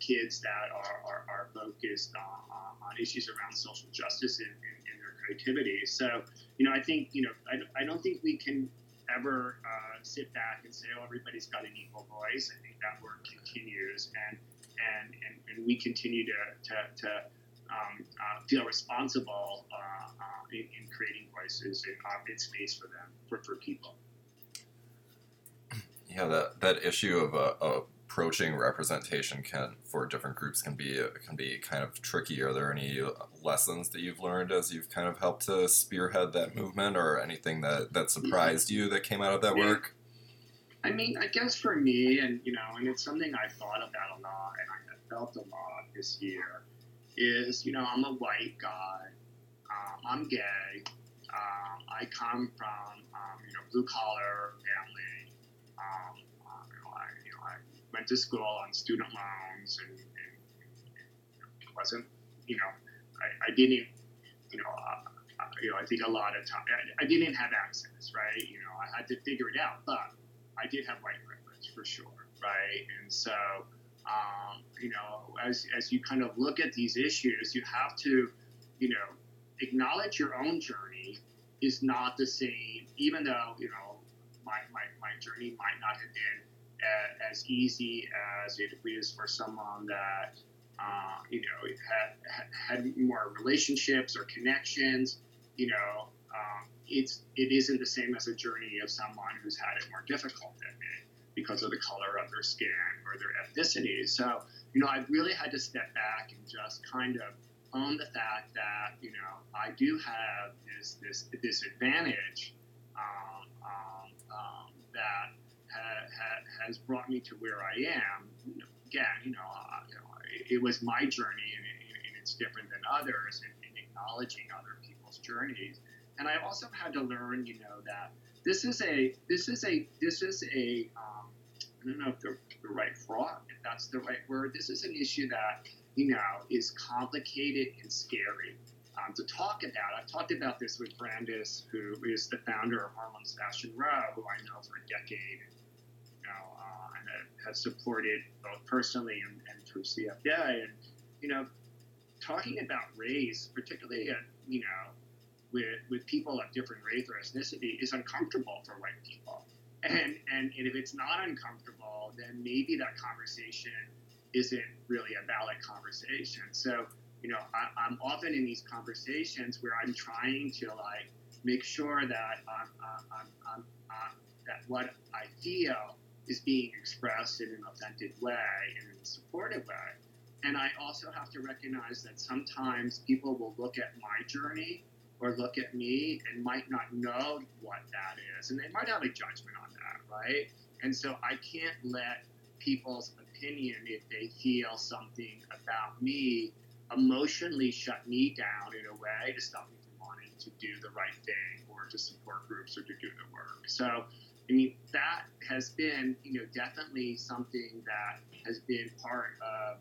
kids that are, are, are focused on, on, issues around social justice and, in, in their creativity. So you know, I think, you know, I, I don't think we can ever uh, sit back and say, oh, everybody's got an equal voice. I think that work continues, and and and, and we continue to to, to um, uh, feel responsible uh, uh in, in, creating voices and uh, space for them for, for people. Yeah, that that issue of a approaching representation can for different groups can be can be kind of tricky. Are there any lessons that you've learned as you've kind of helped to spearhead that movement, or anything that that surprised you that came out of that work? I mean, I guess for me, and you know, and it's something I thought about a lot, and I have felt a lot this year, is you know, I'm a white guy, um, I'm gay, um, I come from um, you know blue collar family. Went to school on student loans and, and, and wasn't, you know, I, I didn't, you know, uh, uh, you know, I think a lot of time I, I, didn't have access, right? You know, I had to figure it out, but I did have white privilege for sure, right? And so, um, you know, as, as you kind of look at these issues, you have to, you know, acknowledge your own journey is not the same, even though, you know, my, my, my journey might not have been as easy as it is for someone that uh, you know had, had more relationships or connections. You know, um, it's it isn't the same as a journey of someone who's had it more difficult than me because of the color of their skin or their ethnicity. So, you know, I really had to step back and just kind of own the fact that, you know, I do have this, this, this advantage um, um, um, that ha, ha, has brought me to where I am. Again, you know, uh, you know it, it, was my journey and, it, and, it's different than others and, and acknowledging other people's journeys. And I also had to learn, you know, that this is a this is a this is a um, I don't know if the, the right fraud, if that's the right word. This is an issue that you know is complicated and scary um, to talk about. I've talked about this with Brandice, who is the founder of Harlem's Fashion Row, who I know for a decade, has supported both personally and, and through CFDA. And you know, talking about race, particularly at, you know with with people of different race or ethnicity is uncomfortable for white people. And, and if it's not uncomfortable, then maybe that conversation isn't really a valid conversation. So you know, I, am often in these conversations where I'm trying to like make sure that I'm, I'm, I'm that what I feel is being expressed in an authentic way and in a supportive way. And I also have to recognize that sometimes people will look at my journey or look at me and might not know what that is. And they might have a judgment on that, right? And so I can't let people's opinion, if they feel something about me, emotionally shut me down in a way to stop me from wanting to do the right thing or to support groups or to do the work. So, I mean, that has been, you know, definitely something that has been part of,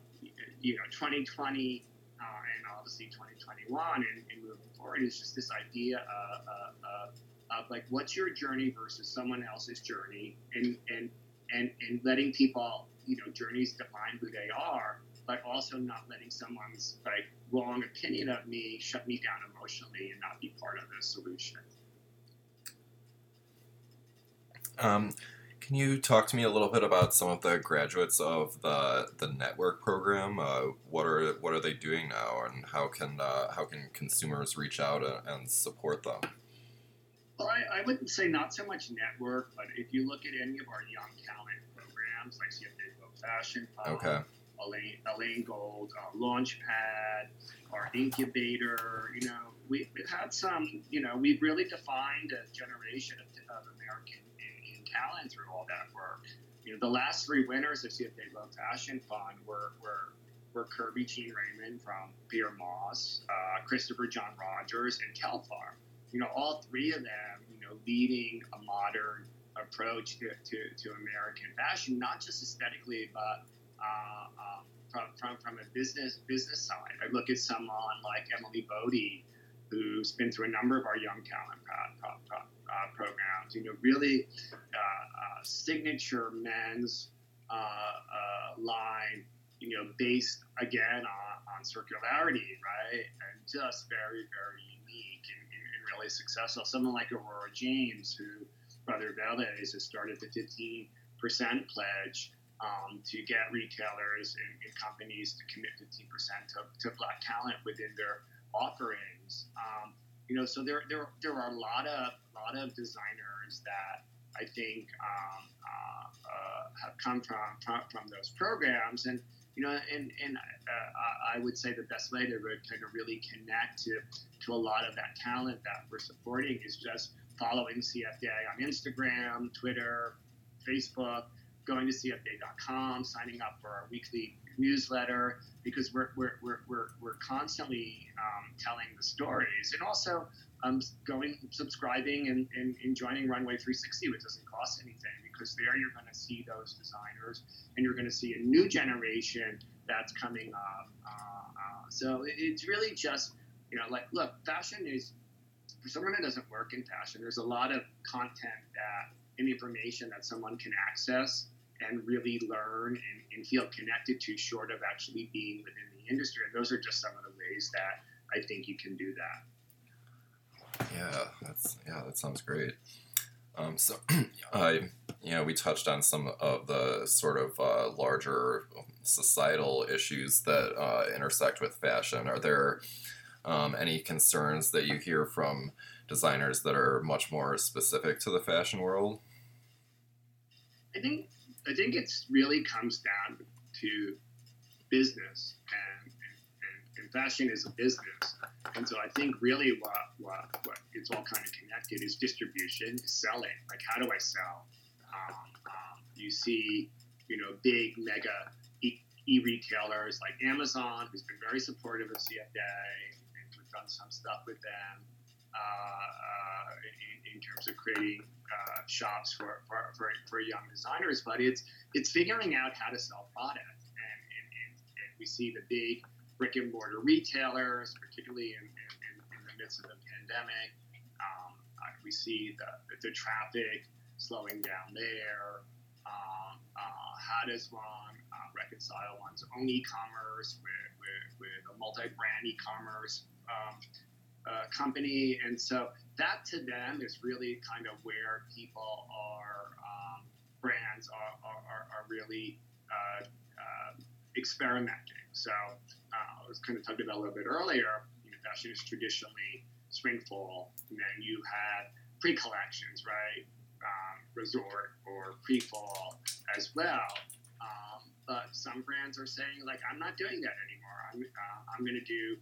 you know, 2020 uh, and obviously 2021 and, and, moving forward is just this idea of, of, of, like what's your journey versus someone else's journey and and and, and letting people you know journeys define who they are but also not letting someone's like wrong opinion of me shut me down emotionally and not be part of the solution um, can you talk to me a little bit about some of the graduates of the the network program? Uh, what are what are they doing now, and how can uh, how can consumers reach out and, and support them? Well, I, I, wouldn't say not so much network, but if you look at any of our young talent programs, like CFDA Fashion Fund, okay. Elaine, Elaine Gold, uh, Launchpad, our incubator, you know, we, have had some, you know, we've really defined a generation of, of American talent through all that work. You know, the last three winners of CFDA Vogue Fashion Fund were, were, were Kerby Jean Raymond from Pyer Moss, uh, Christopher John Rogers, and Telfar. You know, all three of them, you know, leading a modern approach to, to, to American fashion, not just aesthetically, but uh, um, from, from, from a business business side. I look at someone like Emily Bode, who's been through a number of our young talent pro- pro- pro- uh, programs. You know, really uh, uh, signature men's uh, uh, line. You know, based again on, on circularity, right, and just very very unique and, and really successful. Someone like Aurora James, who Brother Vellies has started the 15% pledge. Um, to get retailers and, and, companies to commit 15% to, to black talent within their offerings. Um, you know, so there, there, there are a lot of lot of designers that I think um, uh, uh, have come from, from, from those programs, and you know, and and uh, I would say the best way to kind of really connect to to a lot of that talent that we're supporting is just following CFDA on Instagram, Twitter, Facebook, going to CFDA.com, signing up for our weekly newsletter because we're, we're, we're, we're, we're constantly um, telling the stories and also um, going, subscribing, and, and, and, joining Runway 360, which doesn't cost anything, because there you're going to see those designers, and you're going to see a new generation that's coming up. Uh, uh, so it's really just, you know, like, look, fashion is for someone who doesn't work in fashion. There's a lot of content that and information that someone can access and really learn and, and feel connected to, short of actually being within the industry. And those are just some of the ways that I think you can do that. Yeah, that's yeah, that sounds great. Um, so, (clears throat) I, you know, we touched on some of the sort of uh, larger societal issues that uh, intersect with fashion. Are there um, any concerns that you hear from designers that are much more specific to the fashion world? I think I think it really comes down to business and, and, and fashion is a business. And so I think really what, what, what it's all kind of connected is distribution, selling. Like, how do I sell? Um, um, you see, you know, big mega e retailers like Amazon, who's been very supportive of CFDA, and we've done some stuff with them in, in, terms of creating uh, shops for, for, for, for, young designers. But it's it's figuring out how to sell product, and, and, and, and we see the big brick and mortar retailers, particularly in, in, in the midst of the pandemic. Um, we see the, the traffic slowing down there. Um, uh, how does one uh, reconcile one's own e-commerce with, with, with a multi-brand e-commerce um, uh, company? And so that to them is really kind of where people are, um, brands are, are, are really uh, uh, experimenting. So uh, I was kind of talking about a little bit earlier, you know, fashion is traditionally spring fall, and then you had pre-collections, right? Um, resort or pre-fall as well. Um, but some brands are saying like, I'm not doing that anymore. I'm uh, I'm going to do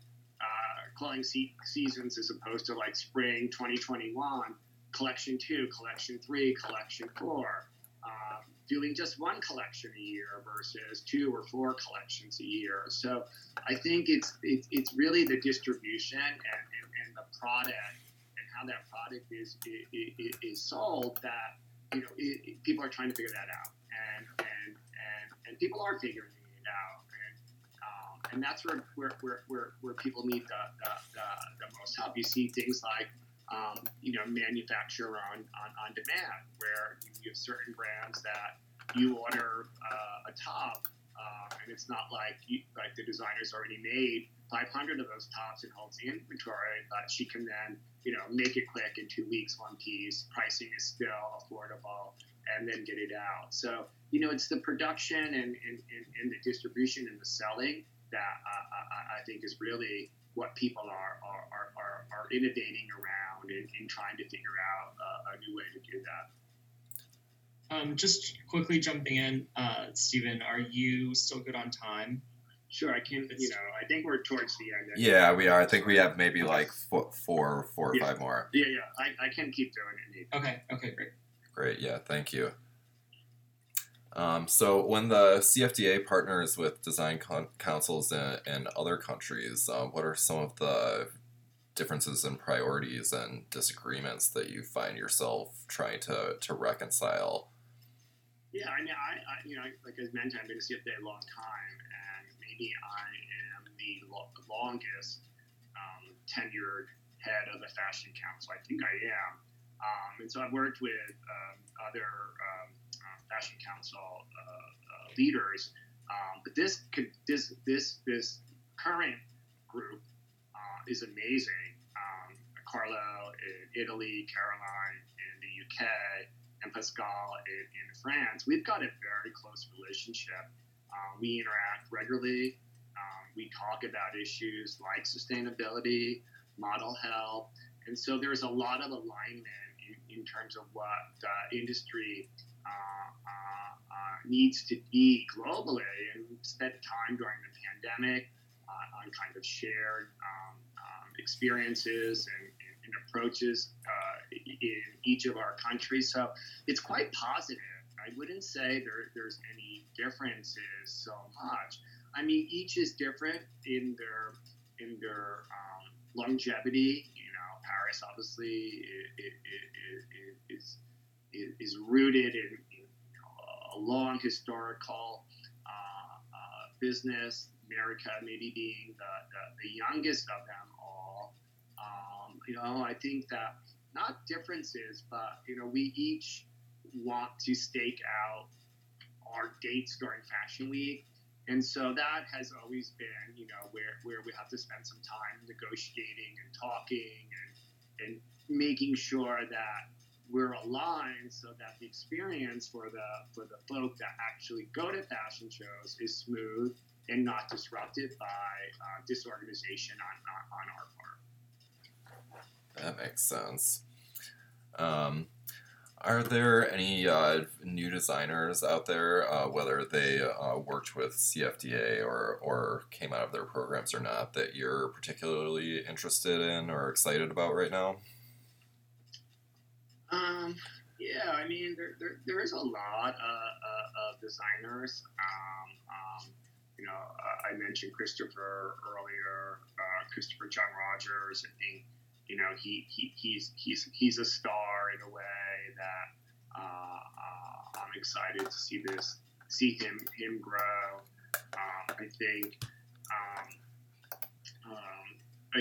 uh, calling se- seasons as opposed to like spring 2021, collection two, collection three, collection four. Um, doing just one collection a year versus two or four collections a year. So I think it's it's, it's really the distribution and, and, and the product and how that product is is, is sold that you know it, people are trying to figure that out and and and, and people are figuring it out, and um, that's where where, where, where, where people need the, the, the, the, most help. You see things like um, you know manufacture on, on, on demand, where you have certain brands that you order uh, a top, uh, and it's not like you, like the designer's already made 500 of those tops and holds the inventory, but she can then you know make it quick in two weeks, one piece. Pricing is still affordable, and then get it out. So you know, it's the production and, and, and, and the distribution and the selling that I, I, think is really what people are, are, are, are innovating around and, and, trying to figure out a, a new way to do that. Um, just quickly jumping in, uh, Steven, are you still good on time? Sure, I can. You know, I think we're towards the end. Yeah, we are. I think we have maybe like four, four, four or yeah. five more. Yeah, yeah. I, I can keep doing it. Okay. Okay. Great. Great. Yeah. Thank you. Um, so when the CFDA partners with design con- councils in, in, other countries, uh, what are some of the differences in priorities and disagreements that you find yourself trying to, to reconcile? Yeah, I mean, I, I you know, like as mentioned, I've been to CFDA a long time, and maybe I am the lo- longest um, tenured head of the fashion council. I think I am. Um, and so I've worked with um, other um, Fashion Council uh, uh, leaders. Um, but this could this this this current group uh, is amazing. Um, Carlo in Italy, Caroline in the UK, and Pascal in, in France. We've got a very close relationship. Uh, we interact regularly. Um, we talk about issues like sustainability, model health, and so there's a lot of alignment in, in terms of what the industry needs to be globally. And spent time during the pandemic on kind of shared um, um, experiences and, and, and approaches in each of our countries. So it's quite positive. I wouldn't say there, there's any differences so much. I mean, each is different in their in their um, longevity. You know, Paris obviously is, is, is rooted in, in a long historical uh, uh, business. America maybe being the, the, the, youngest of them all. Um, you know, I think that not differences, but you know, we each want to stake out our dates during Fashion Week. And so that has always been, you know, where, where we have to spend some time negotiating and talking and, and making sure that we're aligned so that the experience for the for the folk that actually go to fashion shows is smooth and not disrupted by uh, disorganization on, on our part. That makes sense. Um, Are there any uh, new designers out there, uh, whether they uh, worked with CFDA or, or came out of their programs or not, that you're particularly interested in or excited about right now? Um, yeah, I mean, there, there, there is a lot uh, of designers. Um, um, you know, uh, I mentioned Christopher earlier, uh, Christopher John Rogers. I think, you know, he, he he's he's he's a star in a way that uh, uh, I'm excited to see this, see him him grow. Um, I think, um, um,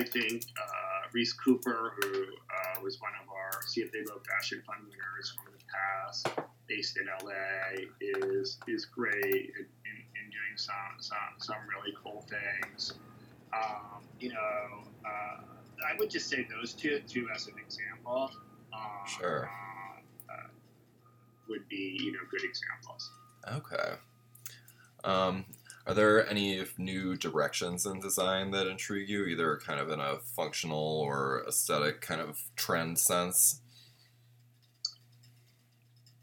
I think uh, Reese Cooper, who uh, was one of our CFDA Vogue Fashion Fund winners from the past, based in LA, is is great in, in, in doing some, some some really cool things. Um, you know, uh, I would just say those two two as an example. Um, Sure. uh, uh, would be you know good examples. Okay. Um, are there any new directions in design that intrigue you, either kind of in a functional or aesthetic kind of trend sense?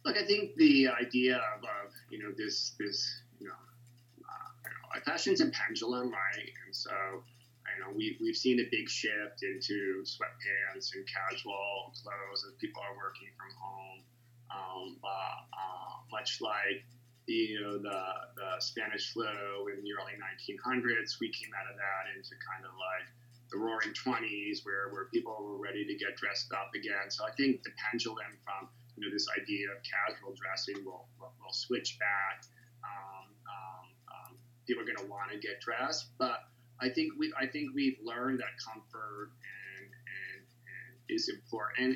Look, I think the idea of, of you know this this you know, uh, you know fashion's a pendulum, right? And so you know we we've seen a big shift into sweatpants and casual clothes as people are working from home. Um, but uh, much like you know the the Spanish flu in the early 1900s, we came out of that into kind of like the Roaring Twenties, where where people were ready to get dressed up again. So I think the pendulum from you know this idea of casual dressing will will, will switch back. Um, um, um, people are going to want to get dressed, but I think we I think we've learned that comfort and and, and is important,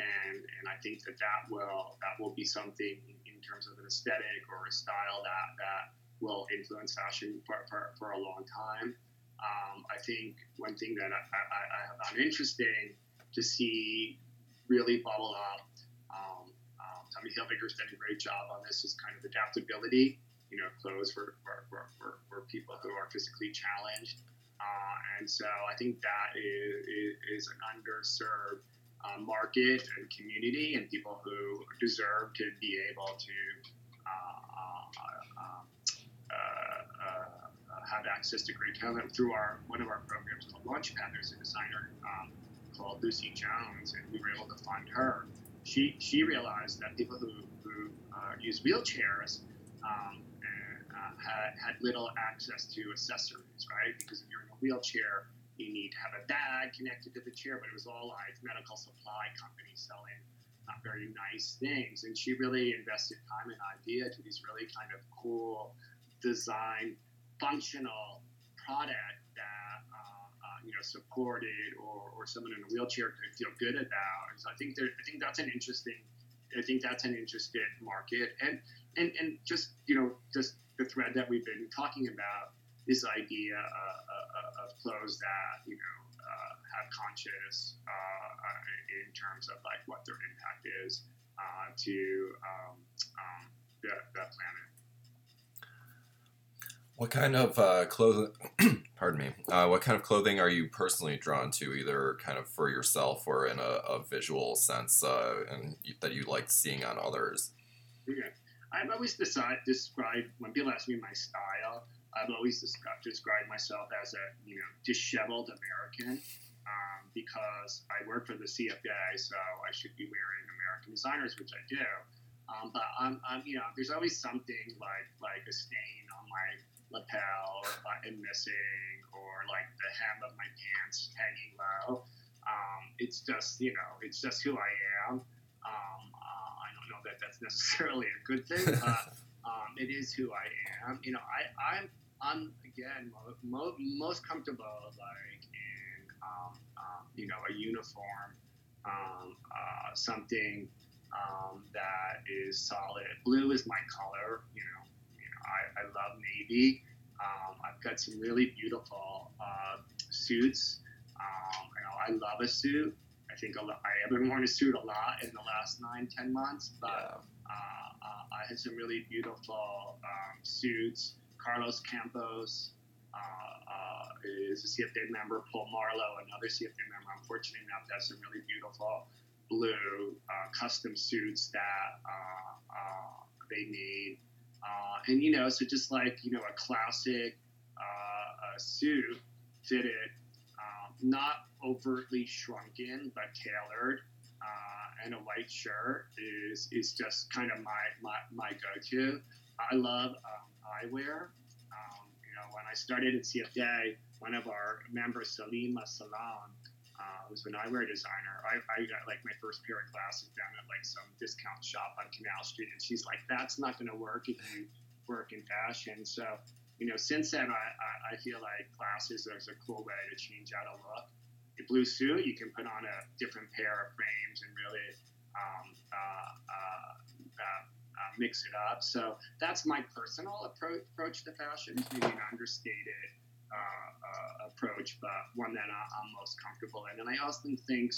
and and I think that that will that will be something in terms of an aesthetic or a style that that will influence fashion for, for, for a long time. Um, I think one thing that I, found interesting to see really bubble up um, um, Tommy Hilfiger's done a great job on this. Is kind of adaptability. You know, clothes for for, for, for, people who are physically challenged, uh, and so I think that is, is an underserved uh, market and community, and people who deserve to be able to. Uh, uh, uh, have access to great talent through our one of our programs called Launchpad. There's a designer um, called Lucy Jones, and we were able to fund her she she realized that people who, who uh, use wheelchairs um, uh, had, had little access to accessories, right? Because if you're in a wheelchair, you need to have a bag connected to the chair, but it was all like medical supply companies selling not very nice things. And she really invested time and idea to these really kind of cool design, functional product that uh, uh, you know supported or, or someone in a wheelchair could feel good about. And so I think there, I think that's an interesting. I think that's an interesting market, and and and just you know just the thread that we've been talking about this idea uh, uh, of clothes that you know uh, have conscious uh, in terms of like what their impact is to um, um, the, the planet. What kind of uh, clothing? (clears throat) pardon me. Uh, what kind of clothing are you personally drawn to, either kind of for yourself or in a, a visual sense, uh, and that you like seeing on others? Okay. I've always decided, described when people ask me my style. I've always described, myself as a you know disheveled American um, because I work for the CFDA, so I should be wearing American designers, which I do. Um, but I'm, I'm, you know, there's always something like like a stain on my lapel or button missing or like the hem of my pants hanging low. Um, it's just you know it's just who I am. Um, uh, I don't know that that's necessarily a good thing, (laughs) but um, it is who I am. You know, I I'm I'm again mo- mo- most comfortable like in um, um, you know a uniform, um, uh, something that is solid. Blue is my color. You know, I, I love navy. Um, I've got some really beautiful uh, suits. Um, you know, I love a suit. I think a lot, I haven't worn a suit a lot in the last nine, ten months, but Yeah. Uh, uh, I had some really beautiful um, suits. Carlos Campos uh, uh, is a CFDA member. Paul Marlow, another CFDA member. I'm fortunate enough some really beautiful blue uh, custom suits that uh, uh, they made. Uh, and, you know, so just like, you know, a classic uh, a suit fitted, um, not overtly shrunken, but tailored. And a white shirt is, is just kind of my, my, my go-to. I love um, eyewear. Um, you know, when I started at CFDA, one of our members, Selima Salaun, uh, an eyewear designer. I, I, got like my first pair of glasses down at like some discount shop on Canal Street, and she's like, "That's not going to work if you work in fashion." So, you know, since then, I, I, I feel like glasses is a cool way to change out a look. A blue suit, you can put on a different pair of frames and really um, uh, uh, uh, uh mix it up. So that's my personal approach, approach to fashion. Maybe an understated uh, approach, but one that I'm most comfortable in. And I often think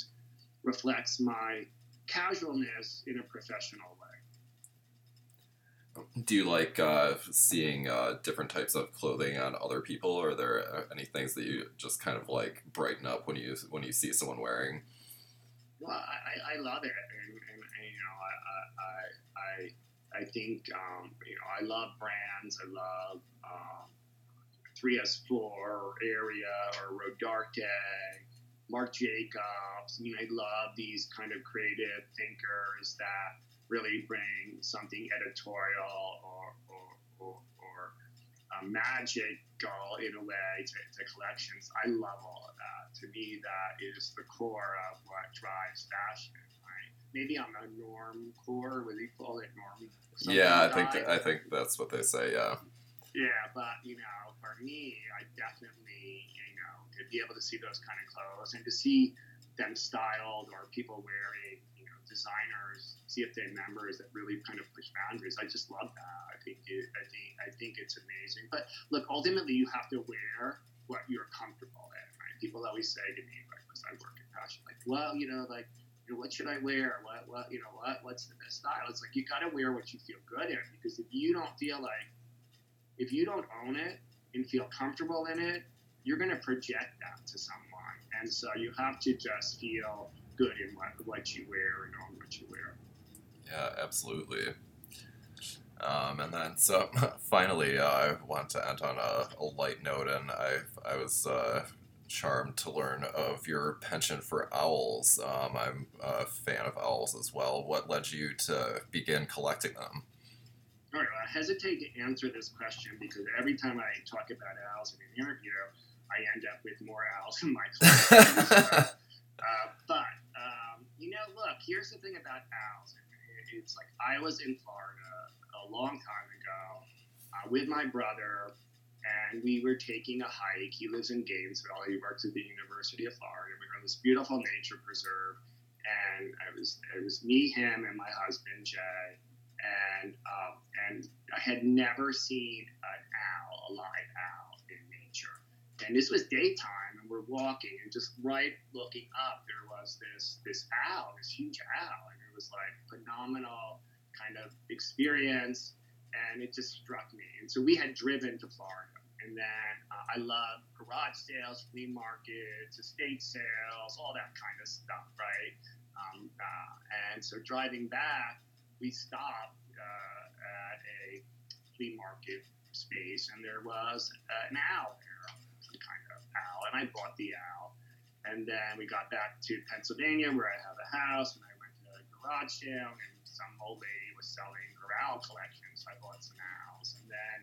reflects my casualness in a professional way. Do you like uh, seeing uh, different types of clothing on other people? Or are there uh, any things that you just kind of like brighten up when you when you see someone wearing? Well, I, I love it, and, and, and you know, I I I, I think um, you know I love brands. I love um, threeASFOUR or Area or Rodarte, Marc Jacobs. I mean, I love these kind of creative thinkers that really bring something editorial or, or, or, or uh, magical in a way to, to collections. I love all of that. To me, that is the core of what drives fashion. Maybe I'm a norm core. Would you call it norm? Yeah, I think I think that's what they say. Yeah. Yeah, but you know, for me, I definitely, you know, to be able to see those kind of clothes and to see them styled or people wearing, designers, CFDA members that really kind of push boundaries. I just love that. I think it, I think I think it's amazing. But look, ultimately, you have to wear what you're comfortable in. Right? People always say to me, like, because I work in fashion, like, well, you know, like. You know, what should I wear? What, what, you know, what, what's the best style? It's like you got to wear what you feel good in because if you don't feel like if you don't own it and feel comfortable in it, you're going to project that to someone. And so you have to just feel good in what, what you wear and on what you wear. Yeah, absolutely. Um, and then, so (laughs) finally, uh, I want to end on a, a, light note, and I, I was uh, charmed to learn of your penchant for owls. Um, I'm a fan of owls as well. What led you to begin collecting them? All right, well, I hesitate to answer this question because every time I talk about owls in an interview, I end up with more owls in my (laughs) collection. uh, but you know, look, here's the thing about owls. It's like I was in Florida a long time ago uh, with my brother, and we were taking a hike. He lives in Gainesville. He works at the University of Florida. We were in this beautiful nature preserve, and it was it was me, him, and my husband Jay and um, and I had never seen an owl, a live owl. And this was daytime, and we're walking, and just right looking up, there was this this owl, this huge owl, and it was like phenomenal kind of experience, and it just struck me. And so we had driven to Florida, and then uh, I love garage sales, flea markets, estate sales, all that kind of stuff, right? Um, uh, and so driving back we stopped uh, at a flea market space, and there was an owl there, some kind of owl, and I bought the owl. And then we got back to Pennsylvania, where I have a house, and I went to a garage sale, and some old lady was selling her owl collection, so I bought some owls. And then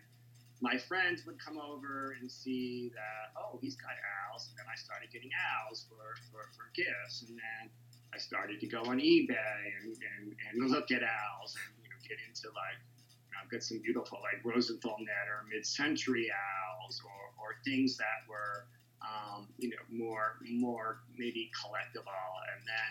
my friends would come over and see that, oh, he's got owls. And then I started getting owls for, for, for gifts. And then I started to go on eBay and, and, and (laughs) look at owls and you know get into like you know, I've got some beautiful like Rosenthal Netter mid-century owls or, or things that were um, you know more more maybe collectible and then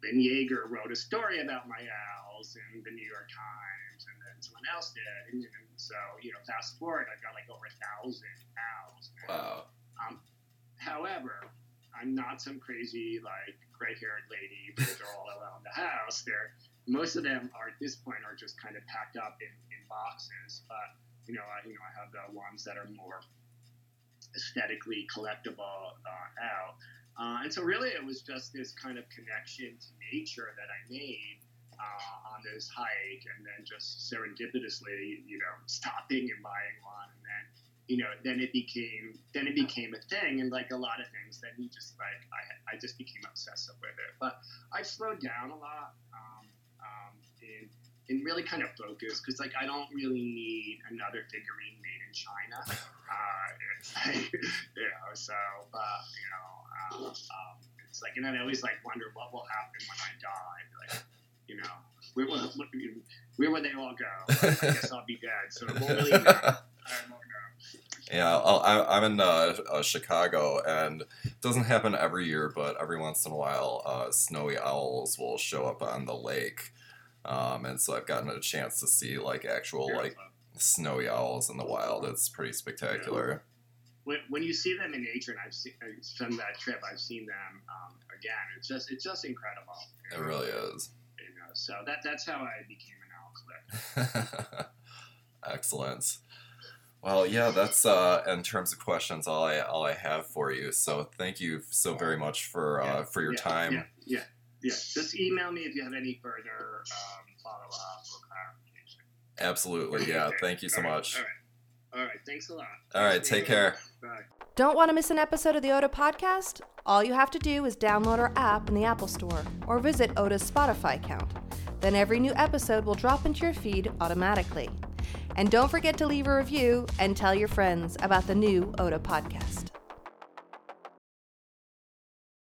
Ben Yeager wrote a story about my owls in the New York Times and then someone else did and, and so you know fast forward I've got like over a thousand owls now. wow um, however I'm not some crazy like gray-haired lady that are all (laughs) around the house. They're most of them are at this point are just kind of packed up in, in boxes. But you know, I, you know, I have the ones that are more aesthetically collectible uh, out. Uh, and so really it was just this kind of connection to nature that I made uh, on this hike and then just serendipitously, you know, stopping and buying one. And then, you know, then it became, then it became a thing. And like a lot of things, then you just like, I, I just became obsessive with it. But I slowed down a lot um, um, in, in really kind of focus because like I don't really need another figurine made in China. (laughs) Uh, like, (laughs) you know, so, but, you know, um, um, it's like, and then I always like wonder what will happen when I die. Like, you know, where will where will they all go? I guess I'll be dead, so it won't really matter. (laughs) I won't know. Yeah, I'll, I'm in uh, uh, Chicago, and it doesn't happen every year, but every once in a while, uh, snowy owls will show up on the lake, um, and so I've gotten a chance to see like actual like snowy owls in the wild. It's pretty spectacular. when, when you see them in nature, and I've seen from that trip, I've seen them um, again. It's just it's just incredible. It really is. You know, so that that's how I became an owl collector. (laughs) Excellent. Well, yeah, that's uh, in terms of questions, all I all I have for you. So thank you so very much for uh, for your yeah, time. Yeah, yeah, yeah. Just email me if you have any further um, follow up or clarification. Absolutely, yeah. Okay. Thank you so All right, much. All right. All right. Thanks a lot. All right, take care. Bye. Don't want to miss an episode of the Oda podcast? All you have to do is download our app in the Apple Store or visit Oda's Spotify account. Then every new episode will drop into your feed automatically. And don't forget to leave a review and tell your friends about the new Oda podcast.